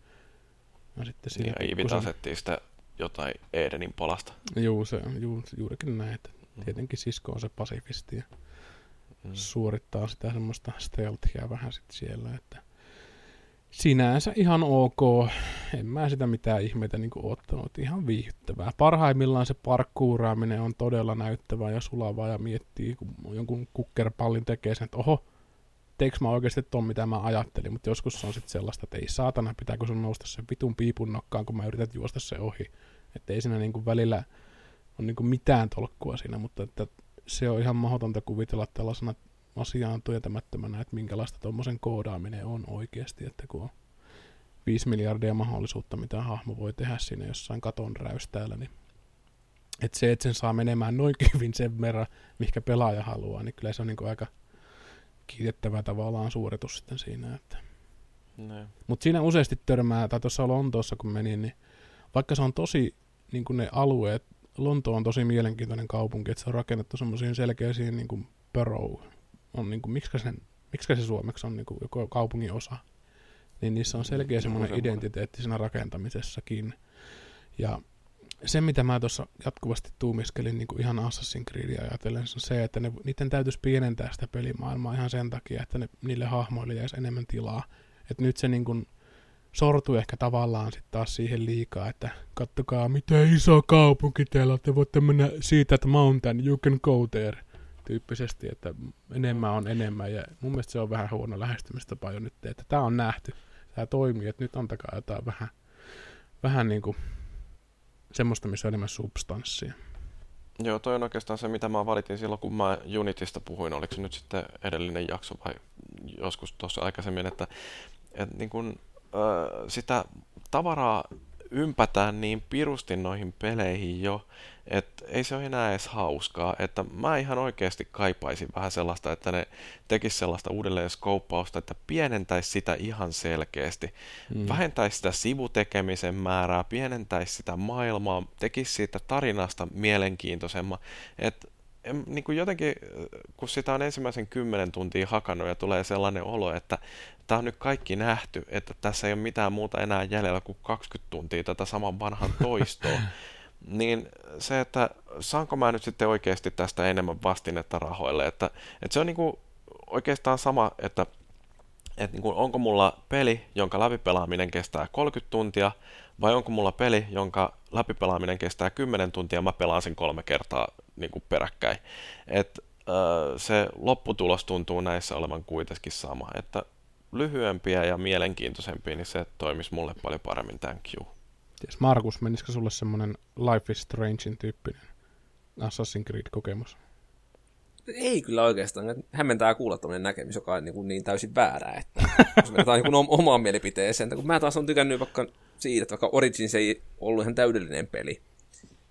Ja sitten siinä Ja Iivi pikkusen- asettiin sitä jotain Edenin palasta. Juu, se, juu, juurikin näin, että Mm. tietenkin sisko on se pasifisti ja Mm. suorittaa sitä semmoista stealthia vähän sitten siellä, että sinänsä ihan ok. En mä sitä mitään ihmeitä niin ottanut. Ihan viihdyttävää. Parhaimmillaan se parkkuuraaminen on todella näyttävää ja sulavaa ja miettii, kun jonkun kukkerpallin tekee sen, että oho, teekö mä oikeasti ton, mitä mä ajattelin, mutta joskus se on sitten sellaista, että ei saatana, pitääkö sun nousta sen vitun piipun nokkaan, kun mä yritän juosta se ohi. Että ei siinä niinku välillä on niinku mitään tolkkua siinä, mutta että se on ihan mahdotonta kuvitella tällaisena asiaan tietämättömänä, että minkälaista tuommoisen koodaaminen on oikeasti, että kun on 5 miljardia mahdollisuutta, mitä hahmo voi tehdä siinä jossain katon räystäällä, niin että se, että sen saa menemään noin hyvin sen verran, mihinkä pelaaja haluaa, niin kyllä se on niin aika kiitettävä tavallaan suoritus sitten siinä. Että. Ne. Mutta siinä useasti törmää, tai tuossa Lontoossa kun menin, niin vaikka se on tosi, niin kuin ne alueet, Lonto on tosi mielenkiintoinen kaupunki, että se on rakennettu semmoisiin selkeisiin niin kuin borough, on niin kuin, miksi sen, miksi se suomeksi on niin kuin joko kaupungin osa, niin niissä on selkeä semmoinen semmoinen. identiteetti siinä rakentamisessakin. Ja se, mitä mä tuossa jatkuvasti tuumiskelin niin kuin ihan Assassin's Creedia ajatellen, on se, että ne, niiden täytyisi pienentää sitä pelimaailmaa ihan sen takia, että ne, niille hahmoille jäisi enemmän tilaa. Että nyt se niin kuin sortuu ehkä tavallaan sitten taas siihen liikaa, että kattokaa mitä iso kaupunki teillä on, te voitte mennä siitä, että mountain, you can go there tyyppisesti, että enemmän on enemmän ja mun mielestä se on vähän huono lähestymistapa jo nyt, että tämä on nähty, tämä toimii, että nyt antakaa jotain vähän, vähän niin kuin semmoista, missä on enemmän substanssia. Joo, toi on oikeastaan se, mitä mä valitin silloin, kun mä Unitista puhuin. Oliko se nyt sitten edellinen jakso vai joskus tuossa aikaisemmin, että, että niin kun, ö, sitä tavaraa ympätään niin pirusti noihin peleihin jo, että ei se ole enää edes hauskaa. Että mä ihan oikeasti kaipaisin vähän sellaista, että ne tekis sellaista uudelleen skouppausta, että pienentäisi sitä ihan selkeästi. Mm. Vähentäisi sitä sivutekemisen määrää, pienentäisi sitä maailmaa, tekisi siitä tarinasta mielenkiintoisemman. Et, em, niin kuin jotenkin, kun sitä on ensimmäisen kymmenen tuntia hakannut ja tulee sellainen olo, että tämä on nyt kaikki nähty, että tässä ei ole mitään muuta enää jäljellä kuin 20 tuntia tätä saman vanhan *laughs* toistoa, niin se, että saanko mä nyt sitten oikeasti tästä enemmän vastinetta rahoille, että, että se on niin kuin oikeastaan sama, että, että niin kuin, onko mulla peli, jonka läpipelaaminen kestää 30 tuntia, vai onko mulla peli, jonka läpipelaaminen kestää 10 tuntia, mä pelaan sen kolme kertaa niin kuin peräkkäin. Et, se lopputulos tuntuu näissä olevan kuitenkin sama, että lyhyempiä ja mielenkiintoisempia, niin se toimisi mulle paljon paremmin, thank you. Ties Markus, menisikö sulle semmoinen Life is Strangein tyyppinen Assassin's Creed-kokemus? Ei kyllä oikeastaan. Hämmentää kuulla tämmöinen näkemys, joka on niin, kuin niin täysin väärää, että *laughs* jos mennään niin omaan mielipiteeseen. Kun mä taas on tykännyt vaikka siitä, että vaikka Origins ei ollut ihan täydellinen peli,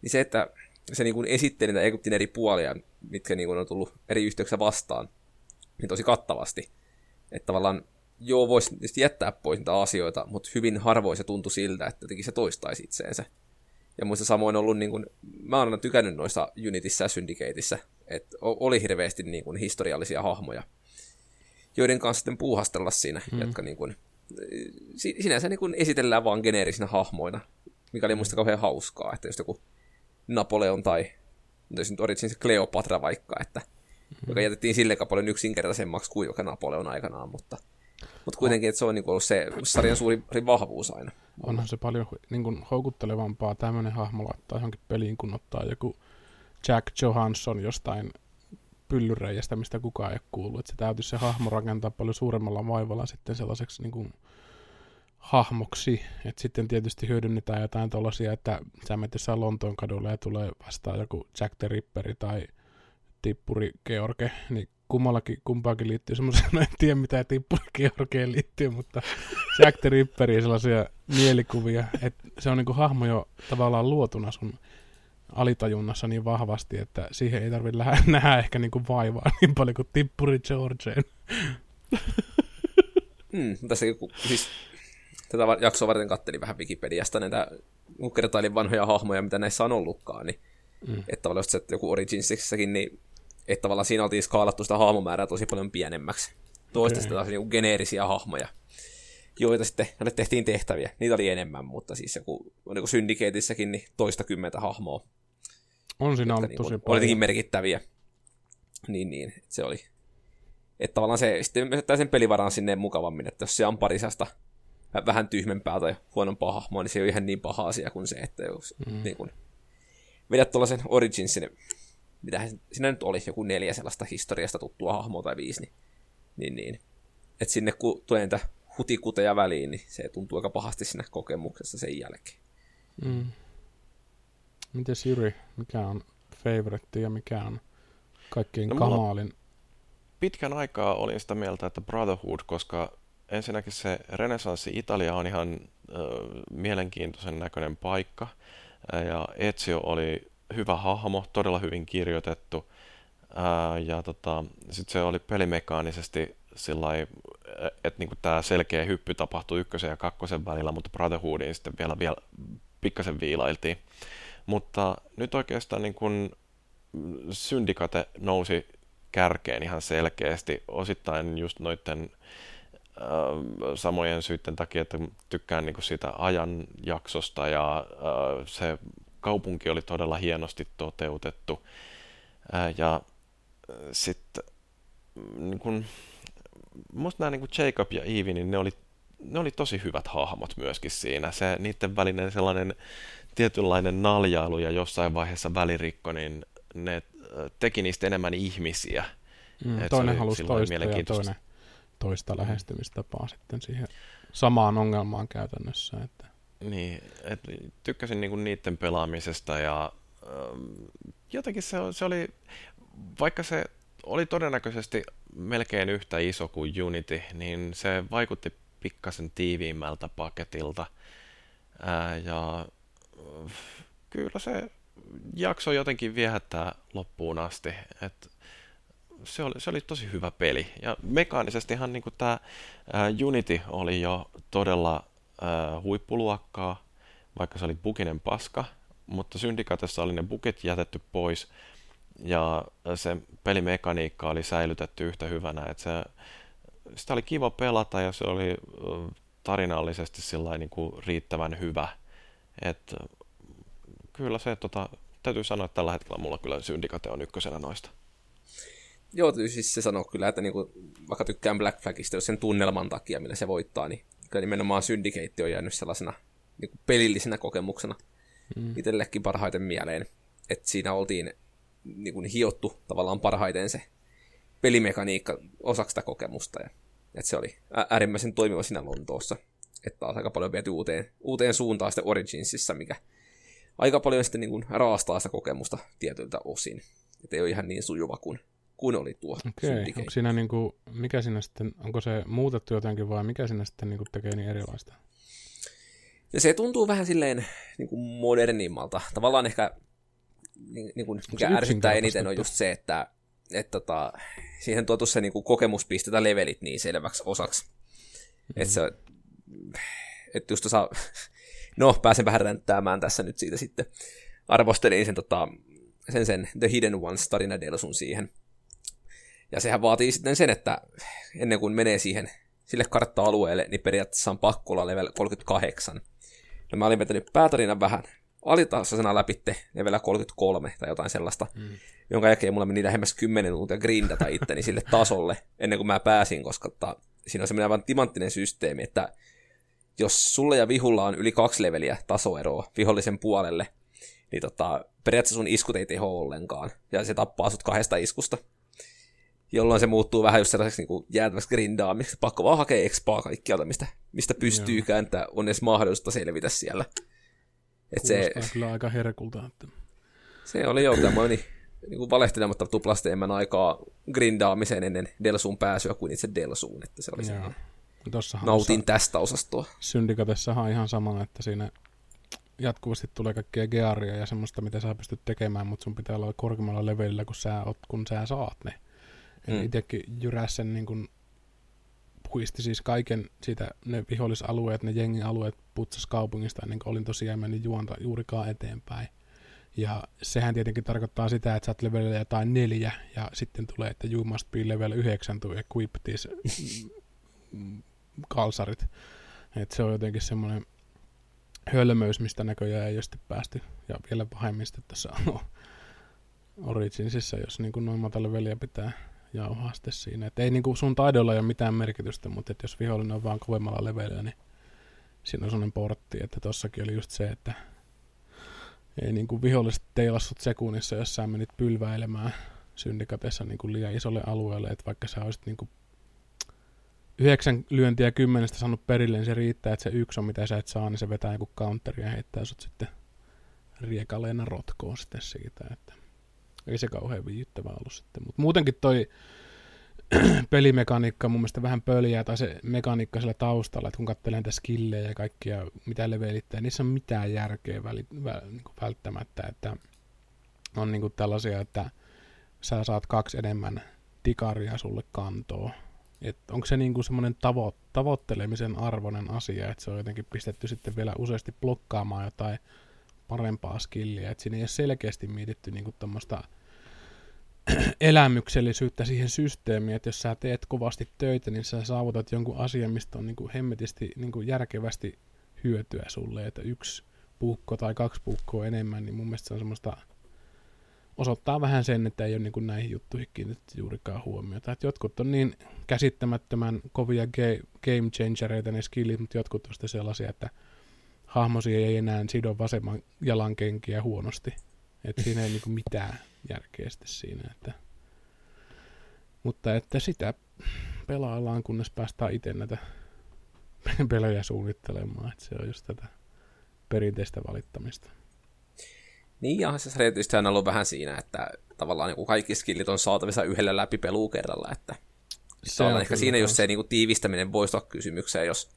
niin se, että se niin kuin esitteli niitä Egyptin eri puolia, mitkä niin kuin on tullut eri yhteyksissä vastaan, niin tosi kattavasti. Että tavallaan joo, voisi tietysti jättää pois niitä asioita, mutta hyvin harvoin se tuntui siltä, että jotenkin se toistaisi itseensä. Ja muista samoin ollut, niin kuin, mä oon aina tykännyt noissa Unitissa ja Syndicateissa, että oli hirveästi niin kuin, historiallisia hahmoja, joiden kanssa sitten puuhastella siinä, mm. jotka niin kuin, sinänsä niin kuin esitellään vaan geneerisinä hahmoina, mikä oli muista kauhean hauskaa, että jos joku Napoleon tai jos nyt Origins se Cleopatra vaikka, että mm-hmm. joka jätettiin sille paljon yksinkertaisemmaksi kuin joka Napoleon aikanaan, mutta mutta kuitenkin, että se on niin ollut se sarjan suuri vahvuus aina. Onhan se paljon niin kuin, houkuttelevampaa tämmöinen hahmo laittaa johonkin peliin, kun ottaa joku Jack Johansson jostain pyllyreijästä, mistä kukaan ei kuullut. Että se täytyisi se hahmo rakentaa paljon suuremmalla vaivalla sitten sellaiseksi niin kuin, hahmoksi. Että sitten tietysti hyödynnetään jotain tuollaisia, että sä menet jossain Lontoon kadulla ja tulee vastaan joku Jack the Ripperi tai Tippuri George, niin kummallakin, kumpaakin liittyy semmoisia, *laughs* en tiedä mitä Tippuri Georgeen liittyy, mutta Jack the Ripperi sellaisia mielikuvia, että se on niinku hahmo jo tavallaan luotuna sun alitajunnassa niin vahvasti, että siihen ei tarvitse *laughs* nähdä ehkä niinku vaivaa niin paljon kuin Tippuri Georgeen. Hmm, tässä siis tätä jaksoa varten kattelin vähän Wikipediasta näitä, kun kertailin vanhoja hahmoja, mitä näissä on ollutkaan, niin mm. että tavallaan se, että joku Originsissäkin, niin että tavallaan siinä oltiin skaalattu sitä hahmomäärää tosi paljon pienemmäksi. Toista okay. taas niin geneerisiä hahmoja, joita sitten näille tehtiin tehtäviä. Niitä oli enemmän, mutta siis joku, niin Syndicatessäkin niin toista kymmentä hahmoa. On siinä ollut niin tosi paljon. Oli merkittäviä. Niin, niin, se oli. Että tavallaan se sitten sen pelivaran sinne mukavammin, että jos se on parisasta vähän tyhmempää tai huonompaa hahmoa, niin se ei ole ihan niin paha asia kuin se, että jos mm. niin kun, vedät tuollaisen Originsin mitä siinä nyt oli, joku neljä sellaista historiasta tuttua hahmoa tai viisi, niin, niin, niin. että sinne kun tulee niitä hutikuteja väliin, niin se tuntuu aika pahasti siinä kokemuksessa sen jälkeen. Mm. Mites Jyri, mikä on favorite ja mikä on kaikkein no, kamaalin? Pitkän aikaa olin sitä mieltä, että Brotherhood, koska ensinnäkin se renesanssi Italia on ihan äh, mielenkiintoisen näköinen paikka, ja Ezio oli hyvä hahmo, todella hyvin kirjoitettu. Ää, ja tota, sitten se oli pelimekaanisesti sillä että niinku tämä selkeä hyppy tapahtui ykkösen ja kakkosen välillä, mutta Brotherhoodiin sitten vielä, vielä pikkasen viilailtiin. Mutta nyt oikeastaan niin kun Syndicate nousi kärkeen ihan selkeästi, osittain just noiden samojen syiden takia, että tykkään niin siitä ajanjaksosta ja se kaupunki oli todella hienosti toteutettu. Ja sitten niin kun, musta nämä niin kuin Jacob ja Eve, niin ne oli, ne oli tosi hyvät hahmot myöskin siinä. Se niiden välinen sellainen tietynlainen naljailu ja jossain vaiheessa välirikko, niin ne teki niistä enemmän ihmisiä. Mm, toinen halusi toista ja toinen toista lähestymistapaa sitten siihen samaan ongelmaan käytännössä. Että niin, et tykkäsin niinku niiden pelaamisesta ja ähm, jotenkin se, se oli, vaikka se oli todennäköisesti melkein yhtä iso kuin Unity, niin se vaikutti pikkasen tiiviimmältä paketilta. Ää, ja äh, kyllä se jakso jotenkin viehättää loppuun asti. Et se, oli, se oli tosi hyvä peli. Ja mekaanisestihan niin tämä Unity oli jo todella huippuluokkaa, vaikka se oli bukinen paska, mutta Syndicatessa oli ne buket jätetty pois ja se pelimekaniikka oli säilytetty yhtä hyvänä, että se, sitä oli kiva pelata ja se oli tarinallisesti niin kuin riittävän hyvä. Et, kyllä se tota, täytyy sanoa, että tällä hetkellä mulla kyllä Syndicate on ykkösenä noista. Joo, siis se sanoo kyllä, että niinku, vaikka tykkään Black Flagista, jos sen tunnelman takia, millä se voittaa, niin kyllä nimenomaan Syndicate on jäänyt sellaisena niinku pelillisenä kokemuksena mm. itsellekin parhaiten mieleen. Että siinä oltiin niinku, hiottu tavallaan parhaiten se pelimekaniikka osaksi sitä kokemusta. Ja, että se oli äärimmäisen toimiva siinä Lontoossa. Että taas aika paljon viety uuteen, uuteen suuntaan sitten Originsissa, mikä aika paljon sitten niin kuin raastaa sitä kokemusta tietyiltä osin. Että ei ole ihan niin sujuva kuin, kuin oli tuo Okei, onko siinä niin kuin, mikä siinä sitten, onko se muutettu jotenkin vai mikä siinä sitten niin kuin tekee niin erilaista? Ja se tuntuu vähän silleen niin kuin modernimmalta. Tavallaan ehkä, niin, niin kuin, mikä ärsyttää eniten on just se, että että tota, siihen tuotu se niin kuin kokemuspistetä levelit niin selväksi osaksi. Mm-hmm. Että se, että just saa, *laughs* no pääsen vähän ränttäämään tässä nyt siitä sitten. Arvostelin sen, tota, sen, sen The Hidden Ones tarina Delsun siihen. Ja sehän vaatii sitten sen, että ennen kuin menee siihen sille kartta-alueelle, niin periaatteessa on pakko olla level 38. Ja mä olin vetänyt päätarinan vähän alitasoisena läpitte level 33 tai jotain sellaista, mm. jonka jälkeen mulla meni lähemmäs 10 minuuttia grindata itteni sille tasolle ennen kuin mä pääsin, koska ta, siinä on semmoinen aivan timanttinen systeemi, että jos sulle ja vihulla on yli kaksi leveliä tasoeroa vihollisen puolelle, niin tota, periaatteessa sun iskut ei teho ollenkaan, ja se tappaa sut kahdesta iskusta. Jolloin se muuttuu vähän just sellaiseksi niin jäätäväksi grindaamiksi. Pakko vaan hakea expaa kaikkialta, mistä, mistä pystyykään, että on edes mahdollista selvitä siellä. Et se, kyllä aika herkulta. Että... Se oli jo tämmöinen niin kuin valehtelematta tuplasti enemmän aikaa grindaamiseen ennen Delsuun pääsyä kuin itse Delsuun. Että se oli Joo. Nautin osa... tästä osastoa. Syndikatessahan on ihan sama, että siinä jatkuvasti tulee kaikkea gearia ja semmoista, mitä sä pystyt tekemään, mutta sun pitää olla korkeammalla levelillä, kun sä, oot, kun sä saat ne. Mm. Itsekin jyräs sen niin kuin puisti siis kaiken siitä, ne vihollisalueet, ne jengialueet putsas kaupungista ennen kuin olin tosiaan mennyt juonta juurikaan eteenpäin. Ja sehän tietenkin tarkoittaa sitä, että sä oot levelillä jotain neljä, ja sitten tulee, että you must be level 9 to equip these kalsarit. Et se on jotenkin semmoinen hölmöys, mistä näköjään ei ole päästy. Ja vielä pahemmin sitten tässä *laughs* on Originsissa, jos niin kuin noin matala veliä pitää jauhaa sitten siinä. Et ei niin kuin sun taidolla ole mitään merkitystä, mutta et jos vihollinen on vaan kovemmalla levelillä, niin siinä on sellainen portti, että tossakin oli just se, että ei niin kuin viholliset teilassut sekunnissa, jos sä menit pylväilemään syndikatessa niin kuin liian isolle alueelle, että vaikka sä olisit niin kuin yhdeksän lyöntiä kymmenestä saanut perille, niin se riittää, että se yksi on mitä sä et saa, niin se vetää joku counteri ja heittää sut sitten riekaleena rotkoon sitten siitä, että ei se kauhean viihdyttävä ollut sitten. Mutta muutenkin toi *clears throat* pelimekaniikka mun mielestä vähän pöliä, tai se mekaniikka siellä taustalla, että kun katselen näitä skillejä ja kaikkia, mitä levelittää, niissä on mitään järkeä väli, vä, niin kuin välttämättä, että on niin kuin tällaisia, että sä saat kaksi enemmän tikaria sulle kantoa. Et onko se niinku semmoinen tavo- tavoittelemisen arvoinen asia, että se on jotenkin pistetty sitten vielä useasti blokkaamaan jotain parempaa skilliä, että siinä ei ole selkeästi mietitty niinku tuommoista *clears throat* elämyksellisyyttä siihen systeemiin, että jos sä teet kovasti töitä, niin sä saavutat jonkun asian, mistä on niin kuin hemmetisti niin kuin järkevästi hyötyä sulle, että yksi puukko tai kaksi puukkoa enemmän, niin mun mielestä se on semmoista, osoittaa vähän sen, että ei ole niin kuin näihin juttuihin kiinnitetty juurikaan huomiota. Että jotkut on niin käsittämättömän kovia game changereita ne skillit, mutta jotkut on sitten sellaisia, että hahmosi ei enää sido vasemman jalan kenkiä huonosti. Että siinä ei niinku mitään järkeä sitten siinä. Että... Mutta että sitä pelaillaan, kunnes päästään itse näitä *laughs* pelejä suunnittelemaan. Että se on just tätä perinteistä valittamista. Niin, ja se tietysti on ollut vähän siinä, että tavallaan niin kaikki skillit on saatavissa yhdellä läpi pelukerralla, että se on ehkä siinä, jos se niin kuin, tiivistäminen voisi olla kysymykseen, jos,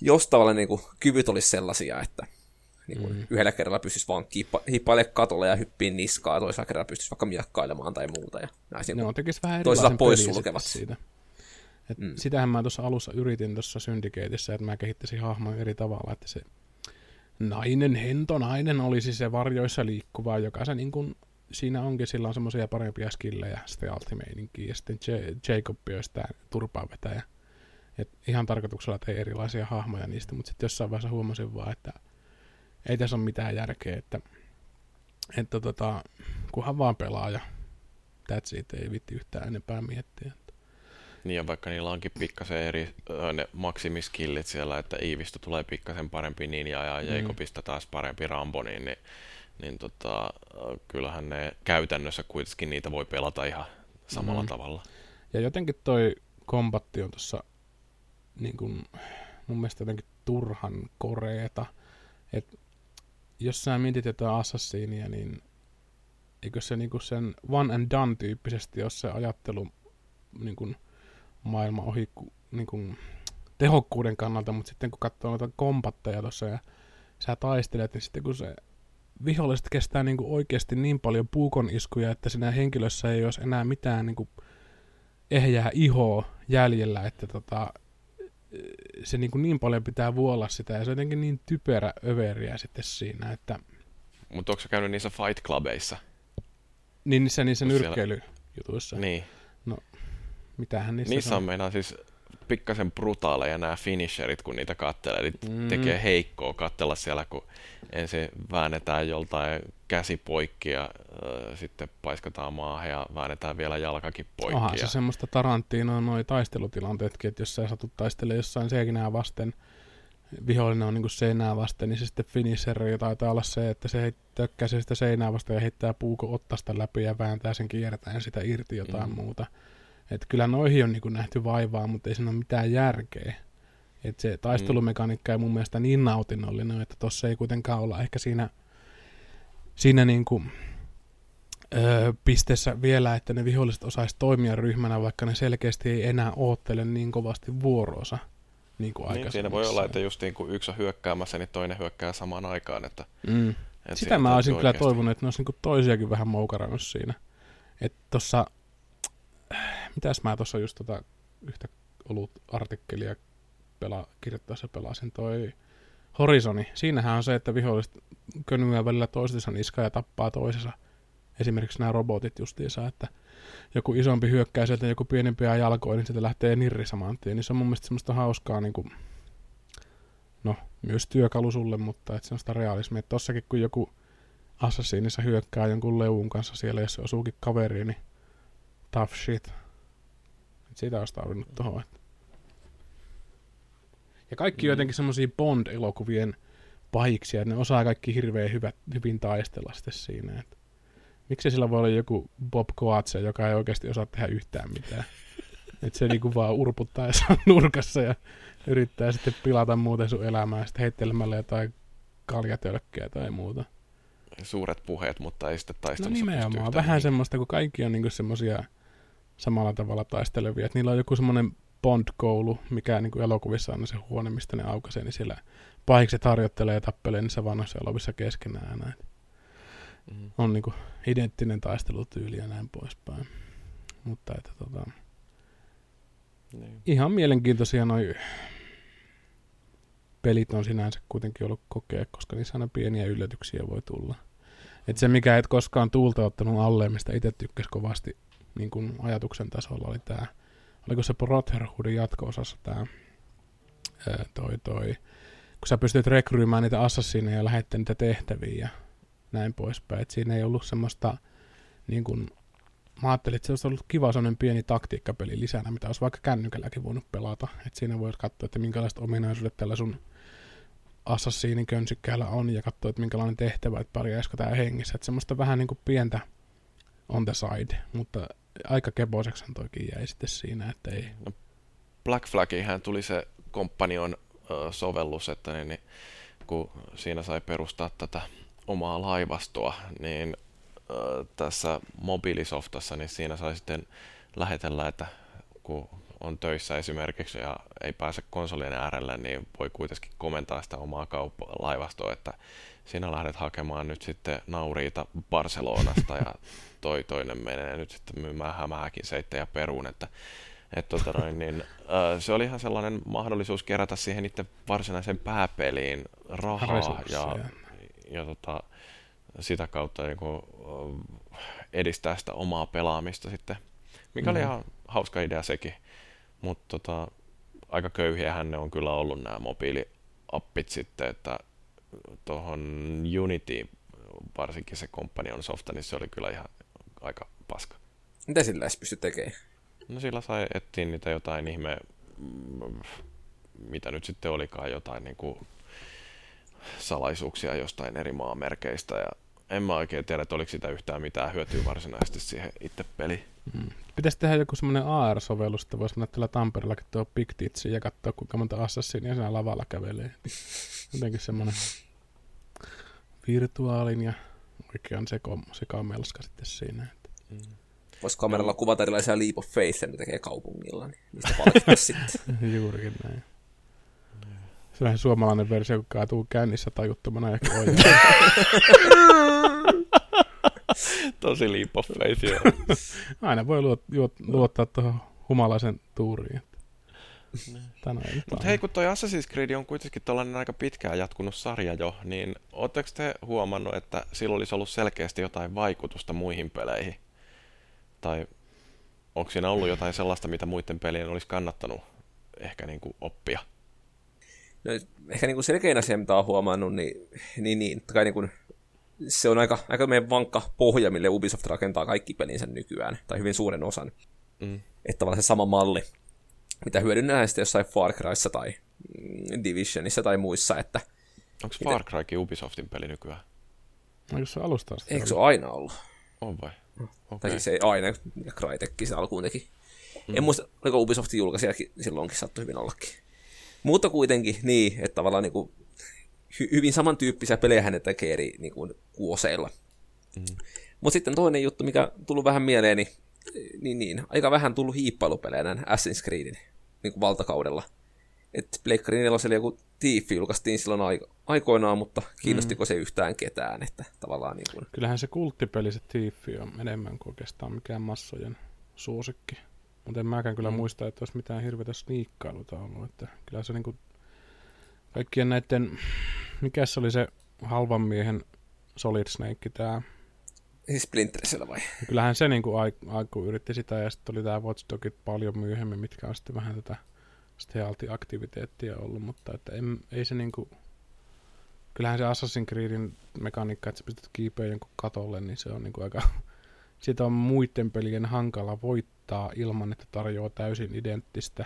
jos tavallaan niin kuin, kyvyt olisi sellaisia, että niin kuin mm. Yhdellä kerralla pystyisi vaan hippailemaan katolle ja hyppiin niskaa, ja toisella kerralla pystyisi vaikka miakkailemaan tai muuta. Ja näin ne on tekisi vähän erilaisen pois sulkevat. siitä. Et mm. Sitähän mä tuossa alussa yritin tuossa Syndicateissa, että mä kehittäisin hahmon eri tavalla, että se nainen, hento nainen olisi se varjoissa liikkuva, joka se niin kuin, siinä onkin, sillä on semmoisia parempia skillejä, stealth-meininkiä, ja sitten Jacob olisi tämä turpaanvetäjä. Et ihan tarkoituksella tein erilaisia hahmoja niistä, mutta sitten jossain vaiheessa huomasin vaan, että ei tässä ole mitään järkeä, että että tota, kunhan vaan pelaaja. That's it, ei vitti yhtään enempää miettiä. Niin ja vaikka niillä onkin pikkasen eri ne maksimiskillit siellä, että Iivistä tulee pikkasen parempi ninja ja mm. Jacobista taas parempi Rambo, niin, niin, niin tota, kyllähän ne käytännössä kuitenkin niitä voi pelata ihan samalla mm. tavalla. Ja jotenkin toi kombatti on tuossa niin kun, mun mielestä jotenkin turhan koreeta. Et jos sä mietit jotain Assassinia, niin eikö se niinku sen one and done tyyppisesti ole se ajattelu niin kun, maailma ohi niin kun, tehokkuuden kannalta, mutta sitten kun katsoo noita kompatteja tuossa ja sä taistelet, niin sitten kun se viholliset kestää niin kuin oikeasti niin paljon puukon iskuja, että siinä henkilössä ei olisi enää mitään niin kuin ehjää ihoa jäljellä, että tota, se niin, kuin niin paljon pitää vuolla sitä, ja se on jotenkin niin typerä överiä sitten siinä, että... Mutta onko se käynyt niissä Fight Clubeissa? Niin niissä, niissä nyrkkeilyjutuissa. Niin. No, mitähän niissä Niissä on, on meinaa siis pikkasen brutaaleja nämä finisherit, kun niitä kattelee. Eli mm. tekee heikkoa katsella siellä, kun ensin väännetään joltain käsi poikki ja äh, sitten paiskataan maahan ja väännetään vielä jalkakin poikki. Onhan se semmoista Tarantinoa noin taistelutilanteetkin, että jos sä satut taistelemaan jossain seinää vasten, vihollinen on niin kuin seinää vasten, niin se sitten finisheri taitaa olla se, että se tökkää sitä seinää vasten ja heittää puuko ottasta läpi ja vääntää sen kiertäen sitä irti jotain mm. muuta. Että kyllä noihin on niin kuin nähty vaivaa, mutta ei siinä ole mitään järkeä. Että se taistelumekaniikka ei mun mielestä niin nautinnollinen, että tossa ei kuitenkaan olla ehkä siinä, siinä niin kuin, öö, pisteessä vielä, että ne viholliset osaisi toimia ryhmänä, vaikka ne selkeästi ei enää oottele niin kovasti vuoroonsa. Niin, kuin niin siinä voi olla, että just niin kuin yksi on hyökkäämässä, niin toinen hyökkää samaan aikaan. Että, mm. että Sitä mä olisin kyllä toivonut, että ne olisi niin toisiakin vähän moukarannut siinä. Että tuossa mitäs mä tuossa just tota yhtä ollut artikkelia pela, kirjoittaessa pelasin toi Horizoni. Siinähän on se, että viholliset könyää välillä toistensa niska ja tappaa toisensa. Esimerkiksi nämä robotit justiinsa, että joku isompi hyökkää sieltä joku pienempiä jalkoja, niin sieltä lähtee nirri saman tien. Niin se on mun mielestä semmoista hauskaa, niin kuin, no myös työkalu sulle, mutta että semmoista realismia. Että tossakin kun joku Assassinissa hyökkää jonkun leuvun kanssa siellä, jos se osuukin kaveriin, niin tough shit. Et sitä olisi tarvinnut tuohon. Ja kaikki mm. jotenkin semmoisia Bond-elokuvien pahiksia, että ne osaa kaikki hirveän hyvät, hyvin taistella sitten siinä. Et miksi sillä voi olla joku Bob Coatse, joka ei oikeasti osaa tehdä yhtään mitään. *laughs* että se niinku vaan urputtaa jossain nurkassa ja yrittää sitten pilata muuten sun elämää sitten heittelemällä jotain kaljatölkkiä tai muuta. Suuret puheet, mutta ei sitten taistelussa No nimenomaan, vähän semmoista, kun kaikki on niinku semmoisia samalla tavalla taistelevia. Et niillä on joku semmoinen Bond-koulu, mikä niin kuin elokuvissa on se huone, mistä ne aukaisee, niin siellä pahikset harjoittelee ja tappelee niissä vanhoissa elokuvissa keskenään. Näin. Mm. On niin kuin identtinen taistelutyyli ja näin poispäin. Mutta että tota, niin. ihan mielenkiintoisia noi pelit on sinänsä kuitenkin ollut kokea, koska niissä aina pieniä yllätyksiä voi tulla. Et se, mikä et koskaan tuulta ottanut alle, mistä itse tykkäsi kovasti niin kuin ajatuksen tasolla oli tämä, oliko se Brotherhoodin jatko-osassa tämä, toi, toi, kun sä pystyt rekryymään niitä assassineja ja lähettämään niitä tehtäviä ja näin poispäin. Et siinä ei ollut semmoista, niin kuin, mä ajattelin, että se olisi ollut kiva sellainen pieni taktiikkapeli lisänä, mitä olisi vaikka kännykälläkin voinut pelata. Et siinä voisi katsoa, että minkälaiset ominaisuudet tällä sun assassinin könsykkäällä on ja katsoa, että minkälainen tehtävä, että pärjäisikö tämä hengissä. Että semmoista vähän niin kuin pientä on the side, mutta aika keboiseksi toikin jäi sitten siinä, että ei... No, Black Flagihän tuli se komppanion sovellus, että niin, niin, kun siinä sai perustaa tätä omaa laivastoa, niin tässä mobiilisoftassa, niin siinä sai sitten lähetellä, että kun on töissä esimerkiksi ja ei pääse konsolien äärelle, niin voi kuitenkin komentaa sitä omaa kauppa- laivastoa, että sinä lähdet hakemaan nyt sitten nauriita Barcelonasta ja toi toinen menee nyt sitten myymään hämääkin seittejä peruun, että et tota noin, niin, äh, se oli ihan sellainen mahdollisuus kerätä siihen itse varsinaiseen pääpeliin rahaa ja, ja tota, sitä kautta niin kuin, edistää sitä omaa pelaamista sitten, mikä mm. oli ihan hauska idea sekin. Mutta tota, aika köyhiähän ne on kyllä ollut nämä mobiiliappit sitten, että tuohon Unity varsinkin se Companion softa, niin se oli kyllä ihan aika paska. Mitä sillä edes pysty tekemään? No sillä sai etsiä niitä jotain ihme, mitä nyt sitten olikaan, jotain niin kuin salaisuuksia jostain eri maamerkeistä ja en mä oikein tiedä, että oliko sitä yhtään mitään hyötyä varsinaisesti siihen itse peliin. Mm. Pitäisi tehdä joku semmoinen AR-sovellus, että voisi mennä tällä Tampereella tuo Big Titsi ja katsoa, kuinka monta Assassinia siinä lavalla kävelee. Jotenkin semmoinen virtuaalin ja oikean seko, sekamelska sitten siinä. Mm. Voisi kameralla kuvata erilaisia leap of faith, ne tekee kaupungilla, niin niistä palkita *laughs* sitten. Juurikin näin. Sellainen suomalainen versio, kun kaatuu kännissä tajuttomana ja *laughs* *laughs* Tosi leap of faith, joo. Aina voi luot, luot, luottaa tuohon humalaisen tuuriin. Mutta hei, kun toi Assassin's Creed on kuitenkin tällainen aika pitkään jatkunut sarja jo, niin ootteko te huomannut, että sillä olisi ollut selkeästi jotain vaikutusta muihin peleihin? Tai onko siinä ollut jotain sellaista, mitä muiden pelien olisi kannattanut ehkä niin kuin oppia? No, ehkä niin kuin selkein asia, mitä olen huomannut, niin, niin, niin kai niin kuin, se on aika, aika meidän vankka pohja, mille Ubisoft rakentaa kaikki pelinsä nykyään, tai hyvin suuren osan. Mm. Että tavallaan se sama malli, mitä hyödynnään sitten jossain Far Cryssa tai Divisionissa tai muissa. Että, Onko Far Crykin Ubisoftin peli nykyään? Onko se alusta asti? Eikö se ole aina ollut? On vai? Okay. Tai siis ei aina, mikä Crytekki sen alkuun teki. Mm. En muista, oliko Ubisoftin julkaisijakin silloinkin sattui hyvin ollakin. Mutta kuitenkin niin, että tavallaan niin kuin, hy- hyvin samantyyppisiä pelejä hän tekee eri niin kuin, kuoseilla. Mm. Mutta sitten toinen juttu, mikä tullut vähän mieleeni, niin niin, niin, aika vähän tullut hiippailupelejä näin Assassin's Creedin niin kuin valtakaudella. Et Pleikkari 4 joku Tiiffi julkaistiin silloin aiko- aikoinaan, mutta kiinnostiko mm. se yhtään ketään? Että tavallaan niin kuin... Kyllähän se kulttipeli se Tiiffi on enemmän kuin oikeastaan mikään massojen suosikki. Mutta en mäkään kyllä mm. muista, että olisi mitään hirveätä sniikkailuta ollut. Että kyllä se niin kuin kaikkien näiden, mikä se oli se halvan miehen Solid Snake, tämä Splinterisellä vai? Ja kyllähän se niinku aiku yritti sitä, ja sitten oli tämä Watch Dogit paljon myöhemmin, mitkä on sitten vähän tätä stealthy-aktiviteettia ollut, mutta että en, ei se niinku... Kyllähän se Assassin's Creedin mekaniikka, että sä pystyt kiipeä jonkun katolle, niin se on niinku aika... *laughs* Siitä on muiden pelien hankala voittaa ilman, että tarjoaa täysin identtistä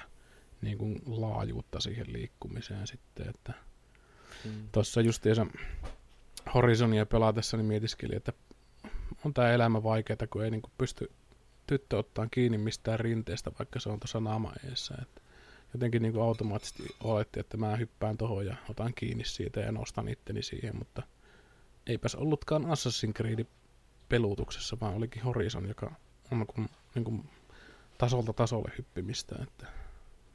niin kuin laajuutta siihen liikkumiseen sitten, että mm. tuossa justiinsa Horizonia pelatessa niin mietiskelin, että on tämä elämä vaikeaa, kun ei niinku pysty tyttö ottaa kiinni mistään rinteestä, vaikka se on tuossa naama eessä. Että jotenkin niinku automaattisesti oletti, että mä hyppään tuohon ja otan kiinni siitä ja nostan itteni siihen, mutta eipäs ollutkaan Assassin's Creed pelutuksessa, vaan olikin Horizon, joka on kun, niin kuin tasolta tasolle hyppimistä, että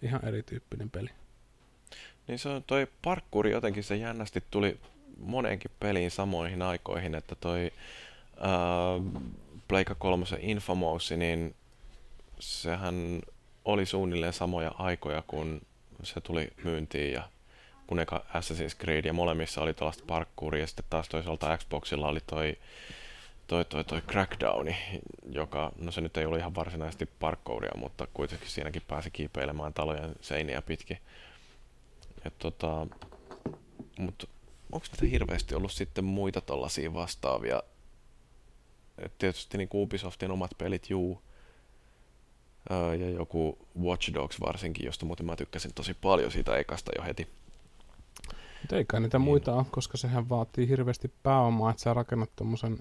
ihan erityyppinen peli. Niin se on toi parkkuri jotenkin se jännästi tuli moneenkin peliin samoihin aikoihin, että toi äh, Pleikka 3 Infamous, niin sehän oli suunnilleen samoja aikoja, kun se tuli myyntiin ja kun eka Assassin's Creed ja molemmissa oli tällaista parkouria ja sitten taas toisaalta Xboxilla oli toi, toi, toi, toi Crackdowni, joka, no se nyt ei ollut ihan varsinaisesti parkouria, mutta kuitenkin siinäkin pääsi kiipeilemään talojen seiniä pitkin. Et tota, mutta onko näitä hirveästi ollut sitten muita tollaisia vastaavia et tietysti niin Ubisoftin omat pelit, juu. Öö, ja joku Watch Dogs varsinkin, josta muuten mä tykkäsin tosi paljon siitä ekasta jo heti. Mutta eikä niitä niin. muita ole, koska sehän vaatii hirveästi pääomaa, että sä rakennat tuommoisen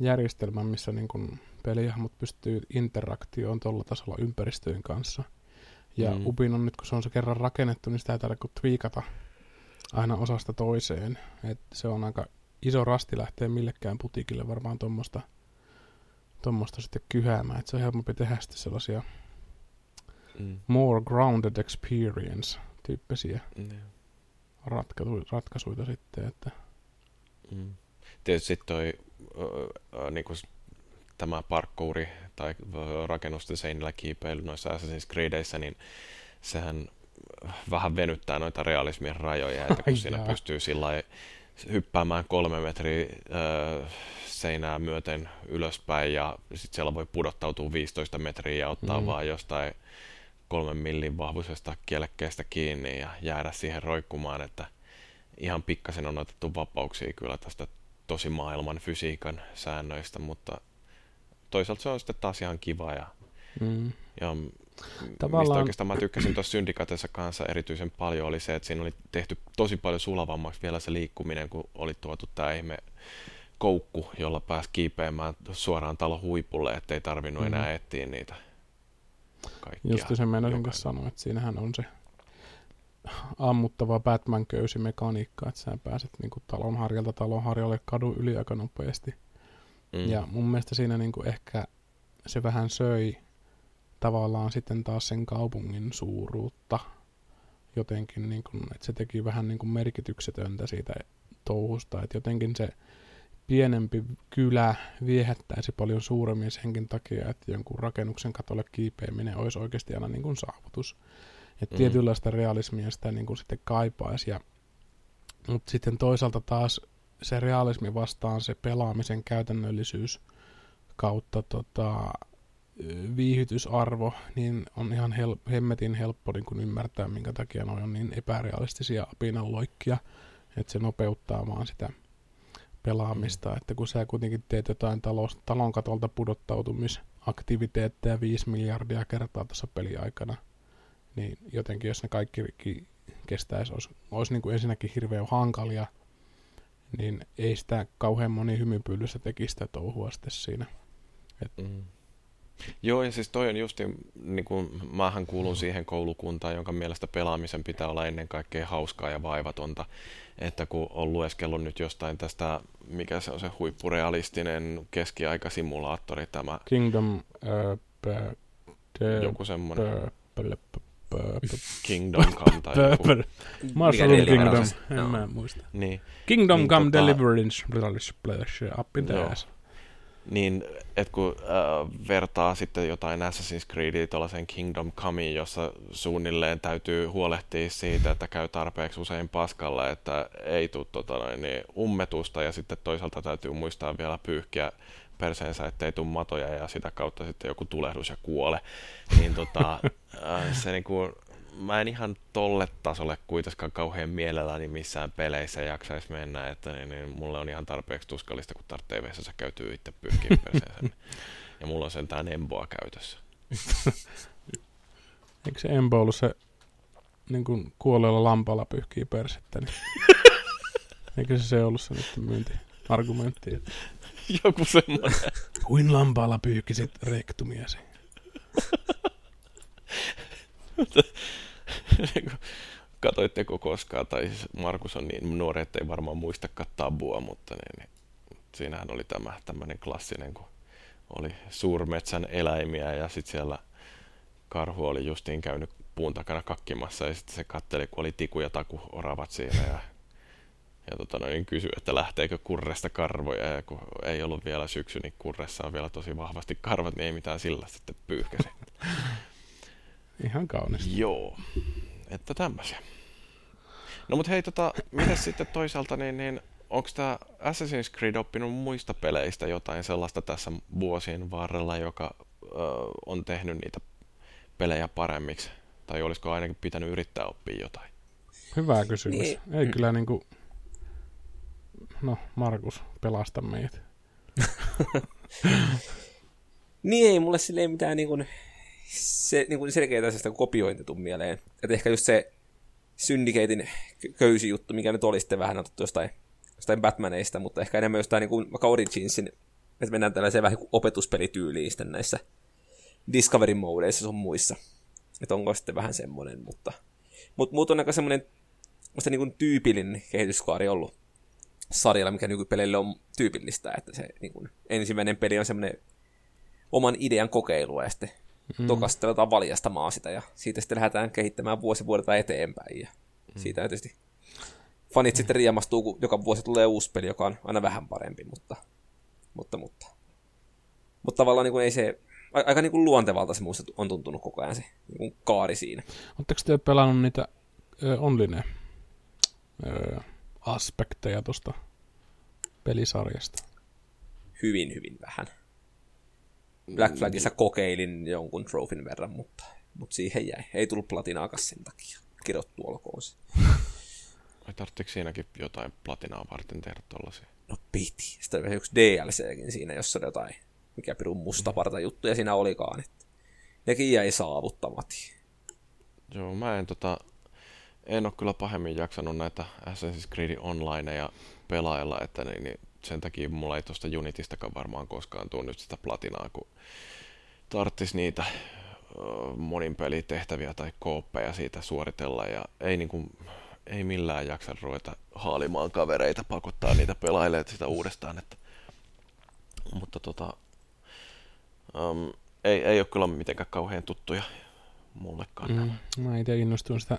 järjestelmän, missä niin kun pelijahmot pystyy interaktioon tuolla tasolla ympäristöjen kanssa. Ja mm. Ubin on nyt, kun se on se kerran rakennettu, niin sitä ei tarvitse tweakata aina osasta toiseen. Et se on aika iso rasti lähteä millekään putiikille varmaan tuommoista tuommoista sitten kyhäämään, että se on helpompi tehdä sitten sellaisia mm. more grounded experience tyyppisiä mm. ratkaisu, ratkaisuja sitten, että mm. Tietysti toi niin kuin tämä parkouri tai rakennusten seinillä kiipeily noissa Assassin's Creedissä, niin sehän vähän venyttää noita realismin rajoja, että kun siinä pystyy sillä hyppäämään kolme metriä äh, seinää myöten ylöspäin ja sitten siellä voi pudottautua 15 metriä ja ottaa mm. vaan jostain kolmen millin vahvuisesta kielekkeestä kiinni ja jäädä siihen roikkumaan, että ihan pikkasen on otettu vapauksia kyllä tästä tosi maailman fysiikan säännöistä, mutta toisaalta se on sitten taas ihan kiva ja, mm. ja Tavallaan... mistä oikeastaan mä tykkäsin tuossa syndikatessa kanssa erityisen paljon oli se, että siinä oli tehty tosi paljon sulavammaksi vielä se liikkuminen, kun oli tuotu tämä ihme koukku, jolla pääsi kiipeämään suoraan talon huipulle, ettei tarvinnut enää mm. etsiä niitä kaikkia. Just se meinasin kanssa sanoa, että siinähän on se ammuttava Batman-köysi mekaniikka, että sä pääset niin kuin talon harjalta talon harjalle kadun yli aika nopeasti. Mm. Ja mun mielestä siinä niin kuin ehkä se vähän söi tavallaan sitten taas sen kaupungin suuruutta jotenkin, niin kuin, että se teki vähän niin kuin merkityksetöntä siitä touhusta, että jotenkin se pienempi kylä viehättäisi paljon suuremmin senkin takia, että jonkun rakennuksen katolle kiipeäminen olisi oikeasti aina niin kuin saavutus. Että mm. tietynlaista realismia sitä niin kuin sitten kaipaisi. Ja, mutta sitten toisaalta taas se realismi vastaan se pelaamisen käytännöllisyys kautta tota, viihytysarvo, niin on ihan hel- hemmetin helppo niin kuin ymmärtää, minkä takia ne on niin epärealistisia apinanloikkia, että se nopeuttaa vaan sitä pelaamista, että kun sä kuitenkin teet jotain talos, talon katolta pudottautumisaktiviteetteja 5 miljardia kertaa tuossa peliaikana, niin jotenkin jos ne kaikki kestäisi, olisi, olisi niin kuin ensinnäkin hirveän hankalia, niin ei sitä kauhean moni hymypyllyssä tekisi sitä touhua sitten siinä. Et, mm. Joo, ja siis toi on just, niin kuin, maahan kuulun siihen koulukuntaan, jonka mielestä pelaamisen pitää olla ennen kaikkea hauskaa ja vaivatonta. Että kun on lueskellut nyt jostain tästä, mikä se on se huippurealistinen keskiaikasimulaattori tämä. Kingdom, uh, joku semmoinen. Kingdom Come tai. Marshall Kingdom, en mä muista. Niin. Kingdom niin, Come tota... Deliverance, up in the ass niin että kun äh, vertaa sitten jotain Assassin's Creedia tuollaisen Kingdom Comeen, jossa suunnilleen täytyy huolehtia siitä, että käy tarpeeksi usein paskalla, että ei tule tota noin, niin ummetusta ja sitten toisaalta täytyy muistaa vielä pyyhkiä perseensä, ettei tule matoja ja sitä kautta sitten joku tulehdus ja kuole. Niin tota, *laughs* se niinku, mä en ihan tolle tasolle kuitenkaan kauhean mielelläni missään peleissä jaksaisi mennä, että niin, niin mulle on ihan tarpeeksi tuskallista, kun tarvitsee vessassa käytyy itse pyyhkiä *laughs* Ja mulla on sentään Emboa käytössä. *laughs* Eikö se Embo ollut se niin kuin kuolleella lampalla pyyhkii persettä? Niin... *laughs* Eikö se se ollut se nyt myyntiargumentti? Että... Joku semmoinen. Kuin lampaalla pyyhkisit rektumiasi. *laughs* Katoitteko koskaan, tai siis Markus on niin nuori, että ei varmaan muistakaan tabua, mutta niin, niin, siinähän oli tämä tämmöinen klassinen, kun oli suurmetsän eläimiä ja sitten siellä karhu oli justiin käynyt puun takana kakkimassa ja sitten se katteli, kun oli tiku ja taku oravat siinä ja, ja tota, niin kysyi, että lähteekö kurresta karvoja ja kun ei ollut vielä syksy, niin kurressa on vielä tosi vahvasti karvat, niin ei mitään sillä sitten pyyhkäsi. *laughs* Ihan kaunista. Joo, että tämmöisiä. No mutta hei, tota, miten sitten toisaalta, niin, niin onko tämä Assassin's Creed oppinut muista peleistä jotain sellaista tässä vuosien varrella, joka ö, on tehnyt niitä pelejä paremmiksi? Tai olisiko ainakin pitänyt yrittää oppia jotain? Hyvä kysymys. Niin. Ei mm. kyllä niinku... No, Markus, pelasta meitä. *laughs* niin ei mulle silleen mitään niin kuin se niin kuin selkeä tästä kopiointi mieleen. Että ehkä just se Syndicatein köysijuttu, mikä nyt oli sitten vähän otettu jostain, jostain Batmaneista, mutta ehkä enemmän jostain niin kuin, vaikka Originsin, että mennään tällaiseen vähän opetuspelityyliin sitten näissä Discovery modeissa sun muissa. Että onko sitten vähän semmoinen, mutta, mutta muut on aika semmoinen niin kuin tyypillinen kehityskaari ollut sarjalla, mikä nykypeleille on tyypillistä, että se niin kuin, ensimmäinen peli on semmoinen oman idean kokeilu ja sitten mm. tokasta aletaan valjastamaan sitä ja siitä sitten lähdetään kehittämään vuosi vuodelta eteenpäin ja mm. siitä tietysti fanit mm. sitten riemastuu, kun joka vuosi tulee uusi peli, joka on aina vähän parempi, mutta, mutta, mutta. mutta tavallaan niin kuin ei se, aika niin kuin luontevalta se muista on tuntunut koko ajan se niin kuin kaari siinä. Oletteko te pelannut niitä ö, online ö, aspekteja tuosta pelisarjasta? Hyvin, hyvin vähän. Black Flagissa kokeilin jonkun trofin verran, mutta, mutta siihen jäi. Ei tullut platinaakas sen takia. Kirottu olkoon se. *laughs* Vai tarvitsiko siinäkin jotain platinaa varten tehdä tollasia? No piti. Sitten oli yksi DLCkin siinä, jossa oli jotain, mikä pirun mustaparta juttuja siinä olikaan. Että nekin jäi saavuttamat. Joo, mä en tota, en ole kyllä pahemmin jaksanut näitä Assassin's Creed Onlineja pelailla, että niin, niin sen takia mulla ei tuosta Unitistakaan varmaan koskaan tule nyt sitä platinaa, kun tarttis niitä monin pelitehtäviä tai kooppeja siitä suoritella ja ei, niin kuin, ei millään jaksa ruveta haalimaan kavereita, pakottaa niitä pelailemaan sitä uudestaan. Että, mutta tota, um, ei, ei ole kyllä mitenkään kauhean tuttuja mullekaan. Mm, mä itse innostuin sitä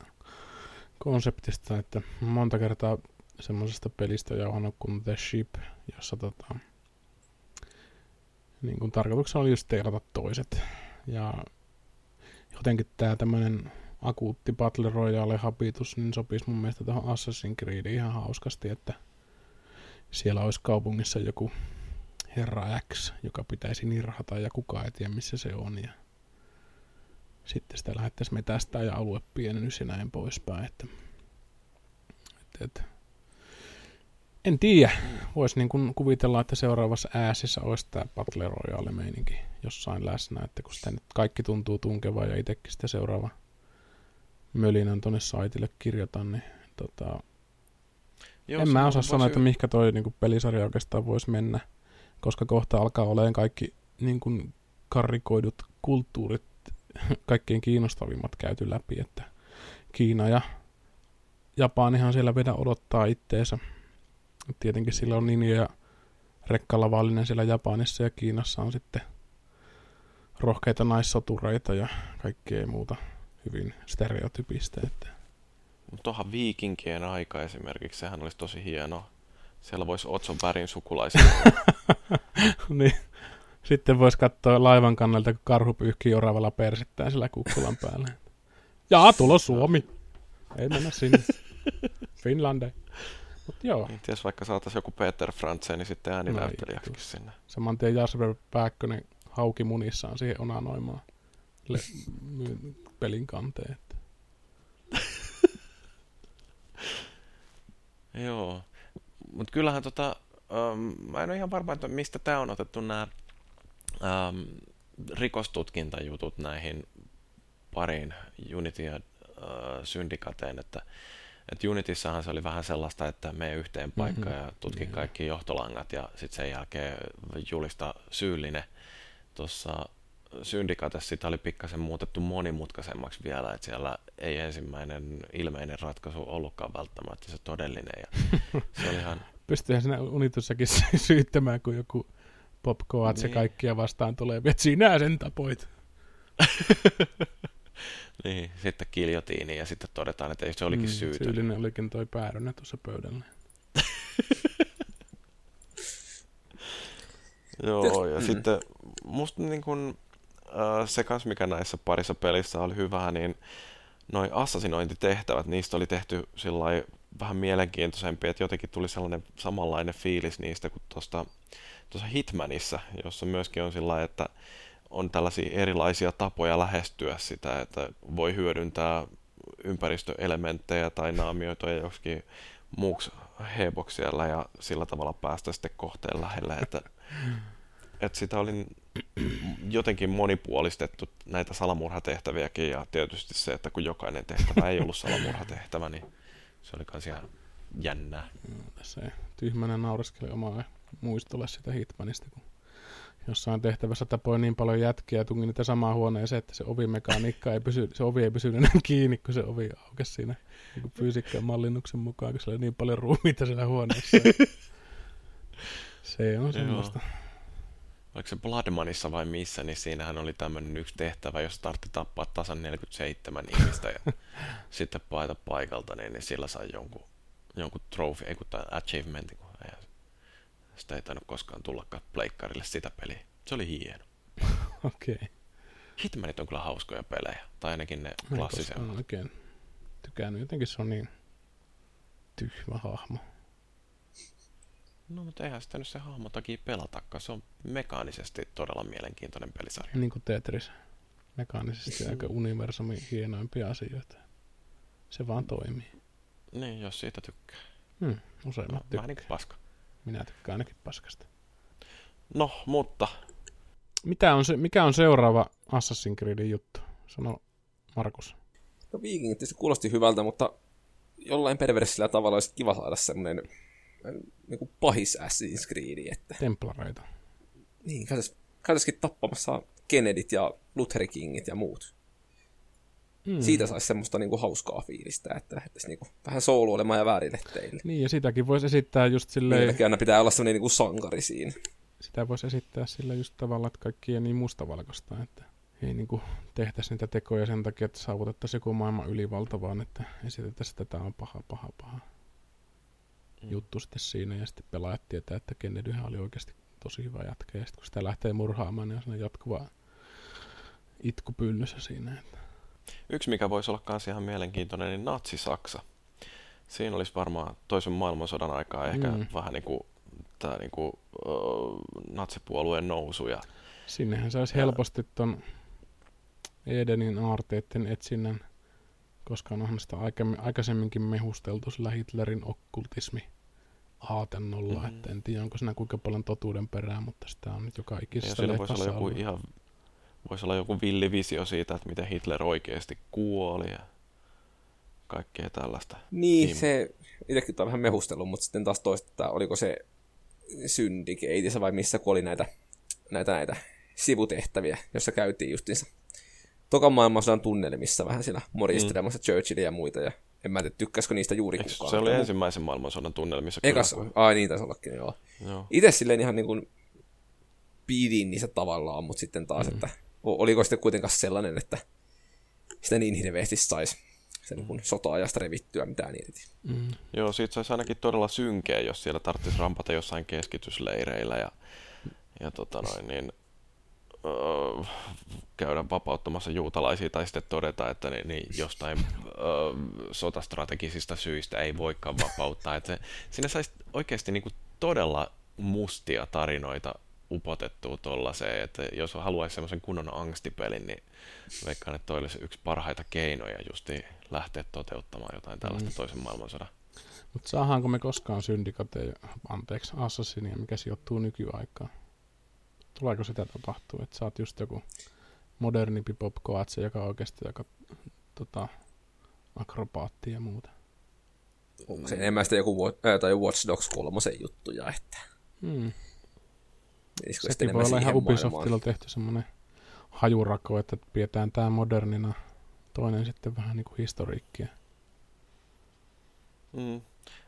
konseptista, että monta kertaa semmoisesta pelistä jauhannut kuin The Ship, jossa tota, niin kuin tarkoituksena oli just teilata toiset. Ja jotenkin tämä tämmöinen akuutti Battle Royale habitus, niin sopisi mun mielestä tuohon Assassin's Creediin ihan hauskasti, että siellä olisi kaupungissa joku herra X, joka pitäisi nirhata ja kukaan ei tiedä missä se on. Ja sitten sitä lähdettäisiin metästää ja alue pienenys ja näin poispäin. Että, että, että. En tiedä. Voisi niin kuin kuvitella, että seuraavassa ääsissä olisi tämä Battle Royale-meininki jossain läsnä, että kun sitä nyt kaikki tuntuu tunkevaa ja itsekin sitä seuraava mölinän tuonne saitille kirjoitan, niin tota, Joo, en mä osaa sanoa, että mihinkä toi niin kuin, pelisarja oikeastaan voisi mennä, koska kohta alkaa olemaan kaikki niin kuin, karrikoidut kulttuurit kaikkein kiinnostavimmat käyty läpi, että Kiina ja Japanihan siellä vedä odottaa itteensä. Tietenkin sillä on Ninja ja rekkalavallinen siellä Japanissa ja Kiinassa on sitten rohkeita naissotureita ja kaikkea muuta hyvin stereotypistä. Että. Tuohan viikinkien aika esimerkiksi, sehän olisi tosi hieno. Siellä voisi Otson värin sukulaisia. *laughs* niin. Sitten voisi katsoa laivan kannalta, kun karhu pyyhkii oravalla persittään sillä kukkulan päällä. Jaa, tulo Suomi. Ei mennä sinne. *laughs* Finlande. Mut joo. Niin, ties vaikka saataisiin joku Peter Frantzen, niin sitten ääninäyttelijäksi no, sinne. Saman tien Jasper Pääkkönen hauki munissaan siihen onanoimaan le- pelin kanteen. *laughs* joo. Mutta kyllähän tota, um, mä en ole ihan varma, että mistä tämä on otettu nämä ähm, rikostutkintajutut näihin pariin Unity ja äh, Syndicateen, että et Unitissahan se oli vähän sellaista, että mene yhteen paikkaan mm-hmm. ja tutki yeah. kaikki johtolangat ja sitten sen jälkeen julista syyllinen. Tuossa Syndicatessa sitä oli pikkasen muutettu monimutkaisemmaksi vielä, että siellä ei ensimmäinen ilmeinen ratkaisu ollutkaan välttämättä se todellinen. Ja *laughs* se oli ihan... Pystyihän sinä Unitussakin syyttämään, kun joku popkoat niin. se kaikkia vastaan tulee, että sinä sen tapoit. *laughs* *laughs* niin, sitten kiljotiini ja sitten todetaan, että ei se olikin mm, syytön. Syyllinen olikin toi päärynä tuossa pöydällä. *laughs* Joo, ja mm. sitten musta niin kun, äh, se kans, mikä näissä parissa pelissä oli hyvä, niin noin assassinointitehtävät, niistä oli tehty vähän mielenkiintoisempi, että jotenkin tuli sellainen samanlainen fiilis niistä kuin tuosta tuossa Hitmanissa, jossa myöskin on sillä että on tällaisia erilaisia tapoja lähestyä sitä, että voi hyödyntää ympäristöelementtejä tai naamioita joskin muuksi heboksi siellä ja sillä tavalla päästä sitten kohteen lähelle, että, että sitä oli jotenkin monipuolistettu näitä salamurhatehtäviäkin ja tietysti se, että kun jokainen tehtävä ei ollut salamurhatehtävä, niin se oli myös ihan jännää. No, tässä tyhmänä naureskeli omaa muistolle sitä Hitmanista, kun jossain tehtävässä tapoi niin paljon jätkiä ja tungi niitä samaan huoneeseen, että se ovimekaniikka ei pysy, se ovi ei pysynyt enää *laughs* kiinni, kun se ovi aukesi siinä niin fysiikan mallinnuksen mukaan, kun se oli niin paljon ruumiita siellä huoneessa. se on semmoista. Oliko se Bloodmanissa vai missä, niin siinähän oli tämmöinen yksi tehtävä, jos tartti tappaa tasan 47 ihmistä ja *laughs* sitten paita paikalta, niin, niin sillä sai jonkun, jonkun trophy, ei kun achievementin, kun sitä ei tainnut koskaan tullakaan pleikkarille sitä peliä. Se oli hieno. *laughs* Okei. Okay. Hitmanit on kyllä hauskoja pelejä, tai ainakin ne klassisia. Mä oikein tykännyt. Jotenkin se on niin tyhmä hahmo. No, mutta eihän sitä nyt se hahmo takia pelatakaan. Se on mekaanisesti todella mielenkiintoinen pelisarja. Niin kuin Tetris. Mekaanisesti aika universumin hienoimpia asioita. Se vaan toimii. Niin, jos siitä tykkää. Hmm, useimmat no, tykkää. Vähän niin kuin paska. Minä tykkään ainakin paskasta. No, mutta Mitä on se, mikä on seuraava Assassin's Creedin juttu? Sano Markus. No Vikingit tietysti kuulosti hyvältä, mutta jollain perversillä tavalla olisi kiva saada semmoinen niin kuin pahis Assassin's Creed, että Templareita. niin, käytäisikin tappamassa Kennedyt ja Luther Kingit ja muut. Mm. Siitä saisi semmoista niinku hauskaa fiilistä, että lähdettäisiin niinku vähän souluolemaan ja väärille teille. Niin, ja sitäkin voisi esittää just silleen... Niilläkin aina pitää olla semmoinen niinku sankari siinä. Sitä voisi esittää sillä just tavalla, että kaikki ei niin mustavalkoista, että ei niinku tehtäisi niitä tekoja sen takia, että saavutettaisiin joku maailman ylivalta, vaan että esitettäisiin, että tämä on paha, paha, paha mm. juttu sitten siinä, ja sitten pelaajat tietää, että Kennedyhän oli oikeasti tosi hyvä jatka, ja sitten kun sitä lähtee murhaamaan, niin on jatkuva itku pyllyssä siinä. Että... Yksi, mikä voisi olla myös ihan mielenkiintoinen, niin Natsi-Saksa. Siinä olisi varmaan toisen maailmansodan aikaa ehkä mm. vähän niin kuin tämä niin kuin, uh, natsipuolueen nousu. Ja, Sinnehän saisi helposti tuon Edenin aarteiden etsinnän, koska onhan sitä aikaisemminkin mehusteltu sillä Hitlerin okkultismi aatennolla, mm-hmm. että en tiedä onko siinä kuinka paljon totuuden perää, mutta sitä on nyt joka ikisessä ja voisi olla joku ihan voisi olla joku villivisio siitä, että miten Hitler oikeasti kuoli ja kaikkea tällaista. Niin, Tim. se itsekin on vähän mehustellut, mutta sitten taas toista, oliko se syndikeitissä vai missä, kun oli näitä, näitä, näitä sivutehtäviä, jossa käytiin justiinsa tokan maailmansodan tunnelmissa vähän siellä moristelemassa mm. Churchillia ja muita, ja en mä tiedä, tykkäskö niistä juuri Eikö kukaan. Se oli ensimmäisen maailmansodan tunnelmissa. Ekas, kyllä. ai niin taisi ollakin, joo. joo. Itse silleen ihan niin kuin pidin niissä tavallaan, mutta sitten taas, mm. että oliko sitten kuitenkaan sellainen, että sitä niin hirveästi saisi sen kun sota-ajasta revittyä mitään irti. Mm. Joo, siitä saisi ainakin todella synkeä, jos siellä tarvitsisi rampata jossain keskitysleireillä ja, ja tota noin, niin, öö, käydä vapauttamassa juutalaisia tai sitten todeta, että niin, niin jostain öö, sotastrategisista syistä ei voikaan vapauttaa. Että se, siinä saisi oikeasti niin kuin todella mustia tarinoita upotettua tollaiseen, että jos haluaisi semmoisen kunnon angstipelin, niin veikkaan, että toi olisi yksi parhaita keinoja justi lähteä toteuttamaan jotain tällaista mm. toisen maailmansodan. Mutta saahanko me koskaan syndikate, anteeksi, Assassinia, mikä sijoittuu nykyaikaan? Tuleeko sitä tapahtua, että saat just joku modernimpi popkoatse, joka oikeasti joka tota, akrobaatti ja muuta? Onko se enemmän sitä joku äh, tai Watch Dogs 3 juttuja, että... Hmm. Sekin voi olla ihan Ubisoftilla tehty semmoinen hajurako, että pidetään tämä modernina, toinen sitten vähän niin kuin historiikkia. Mm.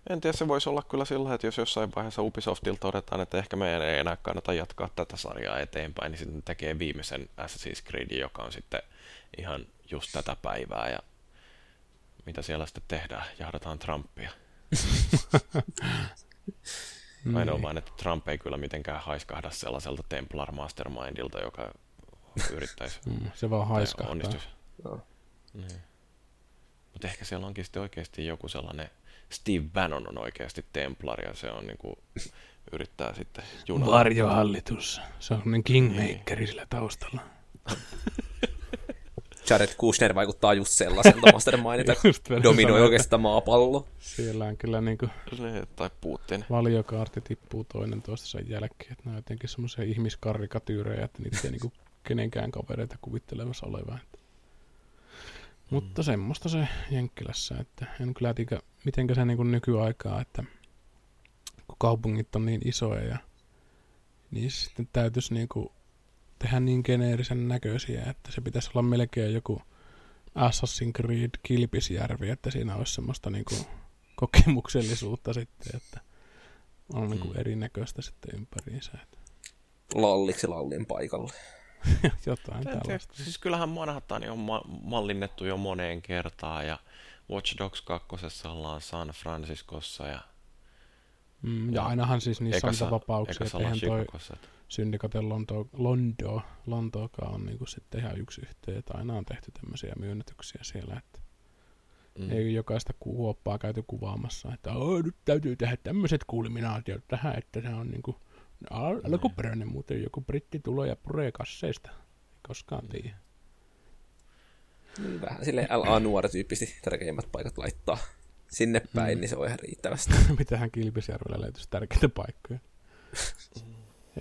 En tiedä, se voisi olla kyllä sillä, että jos jossain vaiheessa Ubisoftilta todetaan, että ehkä meidän ei enää kannata jatkaa tätä sarjaa eteenpäin, niin sitten tekee viimeisen Assassin's Creed, joka on sitten ihan just tätä päivää ja mitä siellä sitten tehdään, jahdataan Trumpia. *laughs* *laughs* Ainoa niin. vain, että Trump ei kyllä mitenkään haiskahda sellaiselta Templar Mastermindilta, joka yrittäisi. *laughs* Mm, se vaan haiskahtaa. No. Niin. Mutta ehkä siellä onkin sitten oikeasti joku sellainen, Steve Bannon on oikeasti Templar ja se on niinku, yrittää sitten junalla. Varjohallitus. Se on niin kingmakeri niin. sillä taustalla. *laughs* Jared Kushner vaikuttaa just sellaiselta *laughs* mastermindilta, dominoi oikeastaan maapallo. Siellä on kyllä niinku tai Putin. valiokaarti tippuu toinen toistensa jälkeen, että ne on jotenkin semmoisia ihmiskarikatyyrejä, että niitä ei niinku kenenkään kavereita kuvittelemassa olevan. Mutta mm. semmoista se Jenkkilässä, että en kyllä tiedä, mitenkä se niinku nykyaikaa, että kun kaupungit on niin isoja ja niin sitten täytyisi niinku tehdä niin geneerisen näköisiä, että se pitäisi olla melkein joku Assassin's Creed Kilpisjärvi, että siinä olisi semmoista niinku kokemuksellisuutta sitten, että on niinku mm. erinäköistä sitten ympäriinsä. Että. Lalliksi lallin paikalle. *laughs* Jotain Tätä, tällaista. Siis kyllähän Manhattan on ma- mallinnettu jo moneen kertaan ja Watch Dogs 2. ollaan San Franciscossa ja Mm, ja, ja ainahan siis niissä on vapauksia, että eihän toi Syndicate Lonto, Londo, Lontookaan on niinku sitten ihan yksi yhteen, että aina on tehty tämmöisiä myönnytyksiä siellä, että mm. ei jokaista kuoppaa käyty kuvaamassa, että nyt täytyy tehdä tämmöiset kulminaatiot tähän, että se on niinku al- niin. alkuperäinen muuten joku britti tulo ja puree kasseista, ei koskaan tiedä. Niin vähän sille LA-nuori tyyppisesti tärkeimmät paikat laittaa sinne päin, mm. niin se on ihan riittävästi. *laughs* Mitähän Kilpisjärvellä löytyisi tärkeitä paikkoja?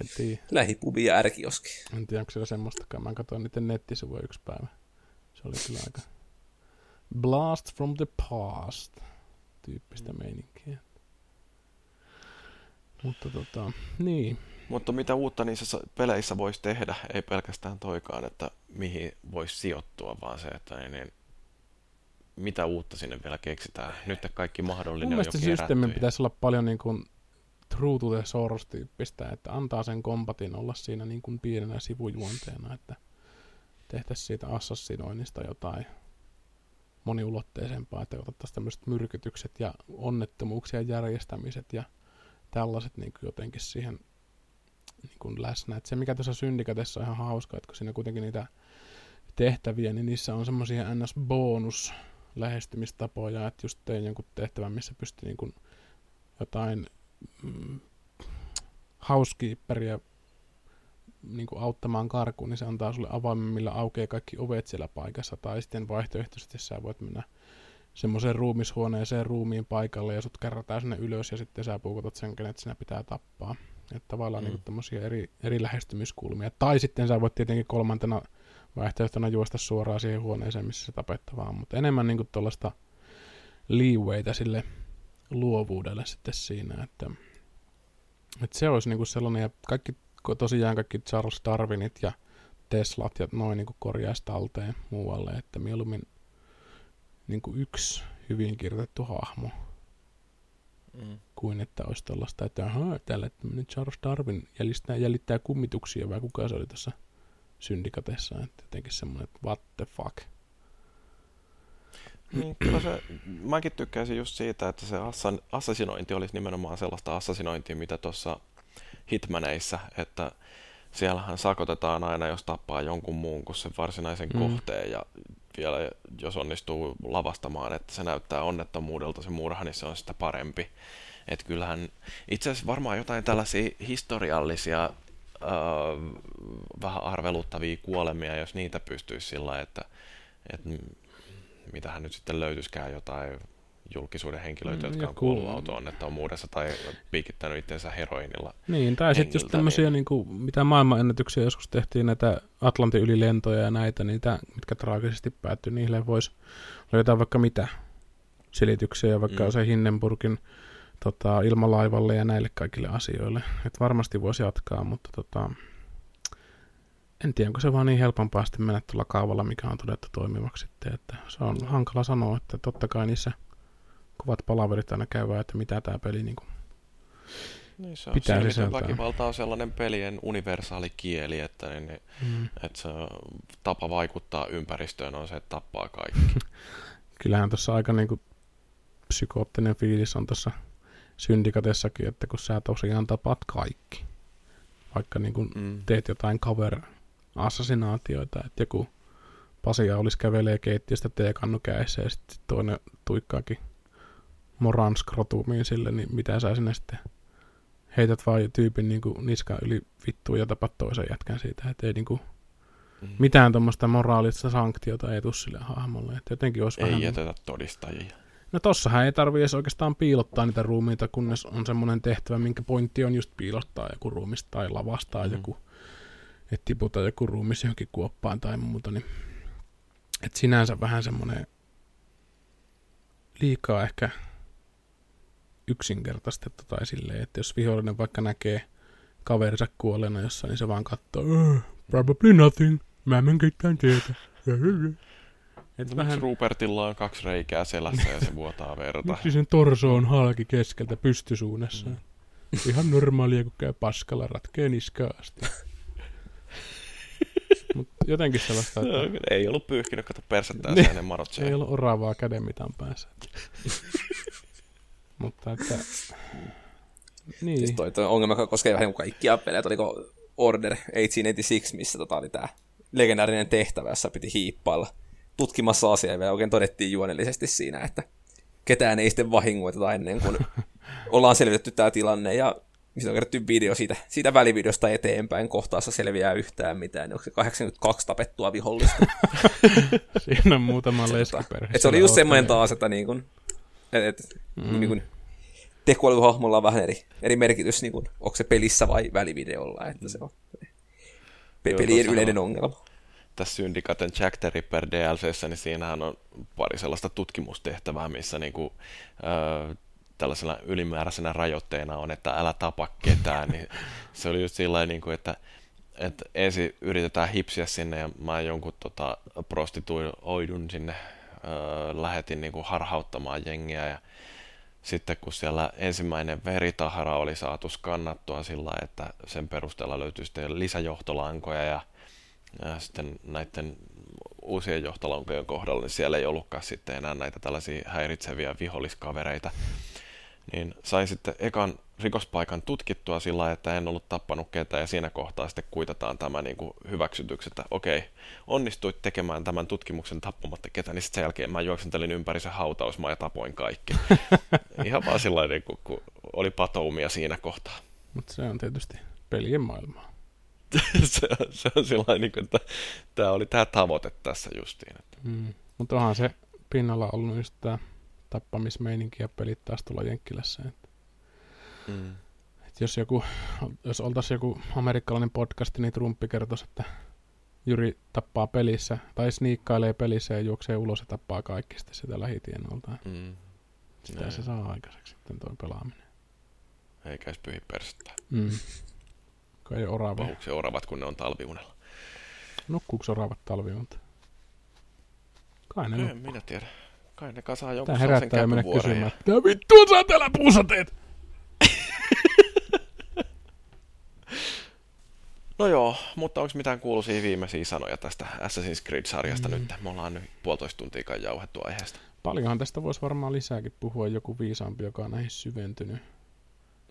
En tiedä. Lähipubi ja ärkioski. En tiedä, onko siellä semmoistakaan. Mä katsoin niiden nettisivuja yksi päivä. Se oli kyllä aika blast from the past tyyppistä meininkiä. Mutta tota, niin. Mutta mitä uutta niissä peleissä voisi tehdä, ei pelkästään toikaan, että mihin voisi sijoittua, vaan se, että niin, niin, mitä uutta sinne vielä keksitään. Nyt kaikki mahdollinen Mun on jo systeemi pitäisi olla paljon niin kuin true to the source-tyyppistä, että antaa sen kompatin olla siinä niin kuin pienenä sivujuonteena, että tehtäisiin siitä assassinoinnista jotain moniulotteisempaa, että otettaisiin tämmöiset myrkytykset ja onnettomuuksien järjestämiset ja tällaiset niin kuin jotenkin siihen niin kuin läsnä. Et se, mikä tässä syndikatessa on ihan hauska, että kun siinä kuitenkin niitä tehtäviä, niin niissä on semmoisia ns-bonus lähestymistapoja, että just tein jonkun tehtävän, missä pystyy niin kuin jotain housekeeperia niin kuin auttamaan karkuun, niin se antaa sulle avaimen, millä aukeaa kaikki ovet siellä paikassa, tai sitten vaihtoehtoisesti sä voit mennä semmoiseen ruumishuoneeseen ruumiin paikalle ja sut kerrataan sinne ylös ja sitten sä puukotat sen, kenet sinä pitää tappaa. Että tavallaan mm. niin eri, eri lähestymiskulmia. Tai sitten sä voit tietenkin kolmantena vaihtoehtona juosta suoraan siihen huoneeseen, missä se tapettavaa Mutta enemmän niin tuollaista leewaytä sille luovuudelle sitten siinä, että, että se olisi niin kuin sellainen, ja kaikki, tosiaan kaikki Charles Darwinit ja Teslat ja noin niin korjaisi talteen muualle, että mieluummin niin kuin yksi hyvin kirjoitettu hahmo, mm. kuin että olisi tällaista, että ahaa, täällä tämmöinen Charles Darwin jäljittää, jäljittää kummituksia, vai kuka se oli tässä syndikatessa, että jotenkin semmoinen, että what the fuck. Niin, kyllä se, mäkin tykkäisin just siitä, että se assan, assassinointi olisi nimenomaan sellaista assassinointia, mitä tuossa Hitmaneissa, että siellähän sakotetaan aina, jos tappaa jonkun muun kuin sen varsinaisen mm. kohteen, ja vielä jos onnistuu lavastamaan, että se näyttää onnettomuudelta se murha, niin se on sitä parempi. Että kyllähän itse asiassa varmaan jotain tällaisia historiallisia äh, vähän arveluttavia kuolemia, jos niitä pystyisi sillä että, että mitähän nyt sitten löytyisikään jotain julkisuuden henkilöitä, mm, jotka on kuollut auto-onnettomuudessa tai piikittänyt itsensä heroinilla. Niin, tai sitten just tämmöisiä, niin... niin kuin, mitä maailmanennätyksiä joskus tehtiin, näitä Atlantin ylilentoja ja näitä, niitä, mitkä traagisesti päättyi, niille voisi löytää vaikka mitä selityksiä, vaikka mm. se Hindenburgin tota, ilmalaivalle ja näille kaikille asioille. Et varmasti voisi jatkaa, mutta tota, en tiedä, onko se vaan niin helpompaa sitten mennä tuolla kaavalla, mikä on todettu toimivaksi sitten, että se on hankala sanoa, että totta kai niissä kovat palaverit aina käyvää, että mitä tämä peli niin kuin niin se on pitää sisältää. Väkivalta on sellainen pelien universaali kieli, että, niin, mm. että se tapa vaikuttaa ympäristöön on se, että tappaa kaikki. *laughs* Kyllähän tuossa aika niin kuin psykoottinen fiilis on tuossa syndikatessakin, että kun sä tosiaan tapaat kaikki, vaikka niin kuin mm. teet jotain cover assassinaatioita, että joku Pasia olisi kävelee keittiöstä teekannu kädessä ja sitten toinen tuikkaakin moran skrotumiin sille, niin mitä sä sinne sitten heität vaan tyypin niin kuin niska yli vittuun ja tapat toisen jätkän siitä, että ei niin kuin mm. mitään tuommoista moraalista sanktiota ei tule sille hahmolle. Että jotenkin olisi ei vähän... jätetä todistajia. No tossahan ei tarvii edes oikeastaan piilottaa niitä ruumiita, kunnes on semmoinen tehtävä, minkä pointti on just piilottaa joku ruumista tai lavastaa mm. joku, että tiputa joku ruumis johonkin kuoppaan tai muuta, niin että sinänsä vähän semmoinen liikaa ehkä yksinkertaistettu tai silleen, että jos vihollinen vaikka näkee kaverinsa kuolleena jossain, niin se vaan katsoo, probably nothing, mä en ketään tietä. Et vähän... Rupertilla on kaksi reikää selässä ja se vuotaa verta. Miksi sen torso on halki keskeltä pystysuunnassa? Mm. Ihan normaalia, kun käy paskalla, ratkee niskaa asti. *laughs* Mut jotenkin sellaista, että... No, ei ollut pyyhkinyt, kato persettään niin. hänen marotseen. Ei ollut oravaa käden mitään päässä. *laughs* Mutta että... Niin. Siis toi, toi ongelma koskee vähän kaikkia pelejä. Oliko Order 1886, missä tota oli tää legendaarinen tehtävä, jossa piti hiippailla tutkimassa asiaa, ja oikein todettiin juonellisesti siinä, että ketään ei sitten vahingoiteta ennen kuin *laughs* ollaan selvitetty tämä tilanne, ja missä on kerätty video siitä, siitä välivideosta eteenpäin, kohtaassa selviää yhtään mitään, niin onko se 82 tapettua vihollista. *laughs* Siinä on muutama leskiperhe. Se oli just semmoinen taas, että niin kun Et, et, mm. niin kuin, tekoälyhahmolla on vähän eri, eri merkitys, niin kuin, onko se pelissä vai välivideolla, että se on pe- pelien Joo, yleinen on, ongelma. Tässä Syndicaten Jack the Ripper DLCssä, niin siinähän on pari sellaista tutkimustehtävää, missä niin kuin, äh, tällaisena ylimääräisenä rajoitteena on, että älä tapa ketään, niin se oli just sillä niin kuin, että että ensin yritetään hipsiä sinne ja mä jonkun tota, prostituoidun sinne öö, lähetin niin kuin harhauttamaan jengiä ja sitten kun siellä ensimmäinen veritahara oli saatu skannattua sillä että sen perusteella löytyi sitten lisäjohtolankoja ja, ja sitten näiden uusien johtolankojen kohdalla, niin siellä ei ollutkaan sitten enää näitä tällaisia häiritseviä viholliskavereita. Niin sain sitten ekan rikospaikan tutkittua sillä että en ollut tappanut ketään ja siinä kohtaa sitten kuitataan tämä niin kuin hyväksytyksi, että okei, onnistuit tekemään tämän tutkimuksen tappamatta ketään, niin sitten sen jälkeen mä juoksentelin ympäri se hautausmaa ja tapoin kaikki. *laughs* Ihan vaan sillä niin kuin, kun oli patoumia siinä kohtaa. Mutta se on tietysti pelien maailmaa. *laughs* se, se on sillä niin kuin, että tämä oli tämä tavoite tässä justiin. Että. Mm. Mutta onhan se pinnalla ollut just tämä tappamismeininki ja pelit taas tuolla Jenkkilässä. Että Mm. Et jos, joku, jos oltaisiin joku amerikkalainen podcast, niin Trumpi kertoisi, että Juri tappaa pelissä, tai sniikkailee pelissä ja juoksee ulos ja tappaa kaikki sitten sitä lähitienolta. Mm. Sitä Näin. se saa aikaiseksi sitten tuo pelaaminen. Eikä edes pyhi persettä. Mm. Kun ei orava. Se oravat, kun ne on talviunella? Nukkuuko oravat talviunta? Kai ne En minä tiedä. Kai ne kasaa jonkun Tää herättää mennä kysymään, mitä vittua sä täällä puussa teet? *laughs* No joo, mutta onko mitään kuuluisia viimeisiä sanoja tästä Assassin's Creed-sarjasta mm. nyt? Me ollaan nyt puolitoista tuntia kai jauhettu aiheesta. Paljonhan tästä voisi varmaan lisääkin puhua joku viisaampi, joka on näihin syventynyt.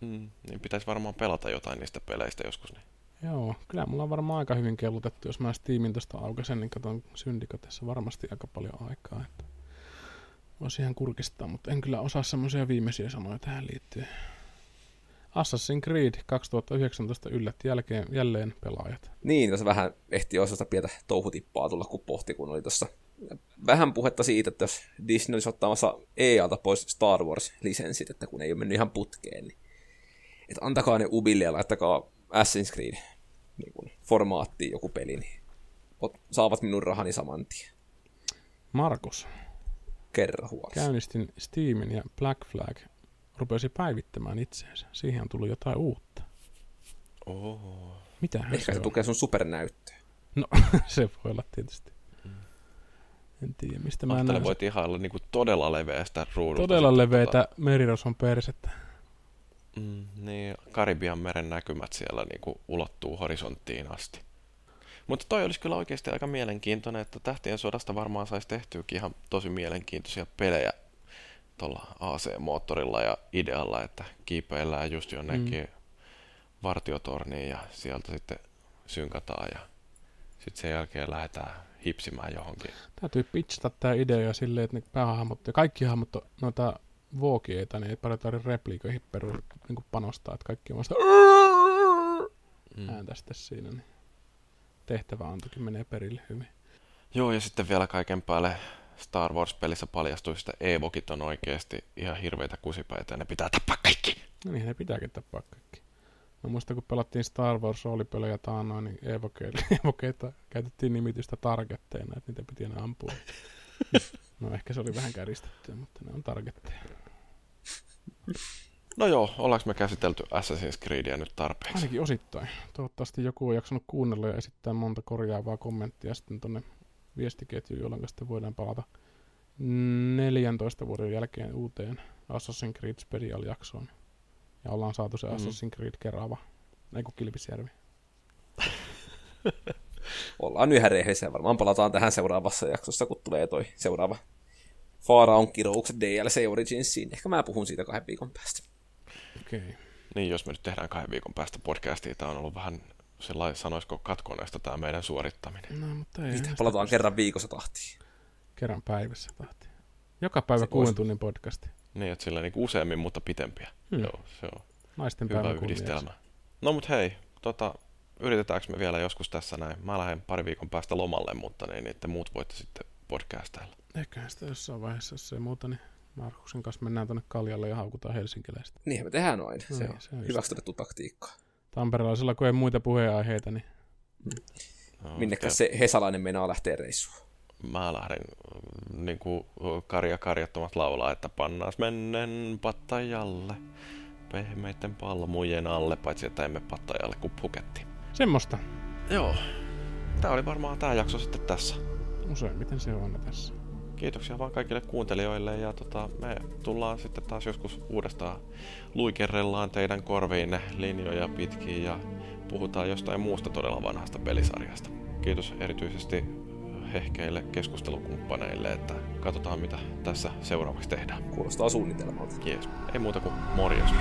Mm, niin pitäisi varmaan pelata jotain niistä peleistä joskus. Niin. Joo, kyllä mulla on varmaan aika hyvin kellutettu. Jos mä Steamin tuosta aukaisen, niin katson Syndicatessa varmasti aika paljon aikaa. Että voisi ihan kurkistaa, mutta en kyllä osaa semmoisia viimeisiä sanoja tähän liittyen. Assassin's Creed 2019 yllätti jälkeen, jälleen pelaajat. Niin, tässä vähän ehti osasta pientä touhutippaa tulla, kun pohti, kun oli tuossa vähän puhetta siitä, että jos Disney olisi ottamassa EAlta pois Star Wars-lisenssit, että kun ei ole mennyt ihan putkeen, niin että antakaa ne Ubille ja laittakaa Assassin's Creed niin formaattiin joku peli, niin saavat minun rahani saman tien. Markus. Kerro huolesi. Käynnistin Steamin ja Black Flag rupesi päivittämään itseensä. Siihen on tullut jotain uutta. Oh. Mitä Ehkä se, se tukee sun supernäyttöä. No, *laughs* se voi olla tietysti. Mm. En tiedä, mistä mä näen. voit ihailla niin kuin todella leveästä ruudusta. Todella leveätä tota... meriroson persettä. Mm, niin, Karibian meren näkymät siellä niin kuin ulottuu horisonttiin asti. Mutta toi olisi kyllä oikeasti aika mielenkiintoinen, että Tähtien sodasta varmaan saisi tehtyäkin ihan tosi mielenkiintoisia pelejä tuolla AC-moottorilla ja idealla, että kiipeillään just jonnekin mm. vartiotorniin ja sieltä sitten synkataan ja sitten sen jälkeen lähdetään hipsimään johonkin. Täytyy pitchata tämä idea silleen, että ne päähahmot ja kaikki hahmot noita vuokieita, niin ei paljon tarvitse repliikoihin peru, niin panostaa, että kaikki on vasta mm. ääntä sitten siinä, niin tehtävä antokin menee perille hyvin. Joo, ja sitten vielä kaiken päälle Star Wars-pelissä paljastui, että Evokit on oikeasti ihan hirveitä kusipäitä ja ne pitää tappaa kaikki. No niin, ne pitääkin tappaa kaikki. Mä muistan, kun pelattiin Star Wars roolipelejä taannoin, niin evokeita *laughs* käytettiin nimitystä targetteina, että niitä piti enää ampua. *laughs* no ehkä se oli vähän käristettyä, mutta ne on targetteja. No joo, ollaanko me käsitelty Assassin's Creedia nyt tarpeeksi? Ainakin osittain. Toivottavasti joku on jaksanut kuunnella ja esittää monta korjaavaa kommenttia sitten tonne viestiketju, jolloin sitten voidaan palata 14 vuoden jälkeen uuteen Assassin's Creed Special-jaksoon. Ja ollaan saatu se mm. Assassin's Creed Kerava, ei kun Kilpisjärvi. *laughs* ollaan yhä rehellisiä. Varmaan palataan tähän seuraavassa jaksossa, kun tulee toi seuraava Faaraon kiroukset DLC Originsiin. Ehkä mä puhun siitä kahden viikon päästä. Okei. Okay. Niin, jos me nyt tehdään kahden viikon päästä podcastia, tämä on ollut vähän sellainen, sanoisiko katkoneesta tämä meidän suorittaminen. No, mutta ei. Mitä, palataan kerran viikossa tahtiin. Kerran päivässä tahtiin. Joka päivä se kuuden tunnin podcasti. Niin, että sillä niin useammin, mutta pitempiä. Hmm. Joo, se on Naisten hyvä yhdistelmä. No mut hei, tota, yritetäänkö me vielä joskus tässä näin? Mä lähden pari viikon päästä lomalle, mutta niin, niin te muut voitte sitten podcastailla. Ehkä sitä jossain vaiheessa, jos ei muuta, niin Markuksen kanssa mennään tuonne Kaljalle ja haukutaan helsinkiläistä. Niinhän me tehdään noin. No se niin, on se on just hyväksi todettu taktiikkaa. Tamperelaisilla, kun ei muita puheenaiheita, niin No, Minnekä se Hesalainen meinaa lähteä reissuun. Mä lähden mm, niin kuin Karja Karjattomat laulaa, että pannaas mennen Pattajalle pehmeiden palmujen alle, paitsi että emme Pattajalle kuin Puketti. semmoista. Joo. Tää oli varmaan tää jakso sitten tässä. Useimmiten se on aina tässä. Kiitoksia vaan kaikille kuuntelijoille ja tota, me tullaan sitten taas joskus uudestaan luikerrellaan teidän korviinne linjoja pitkin ja puhutaan jostain muusta todella vanhasta pelisarjasta. Kiitos erityisesti hehkeille keskustelukumppaneille, että katsotaan mitä tässä seuraavaksi tehdään. Kuulostaa suunnitelmalta. Jees. Ei muuta kuin morjens.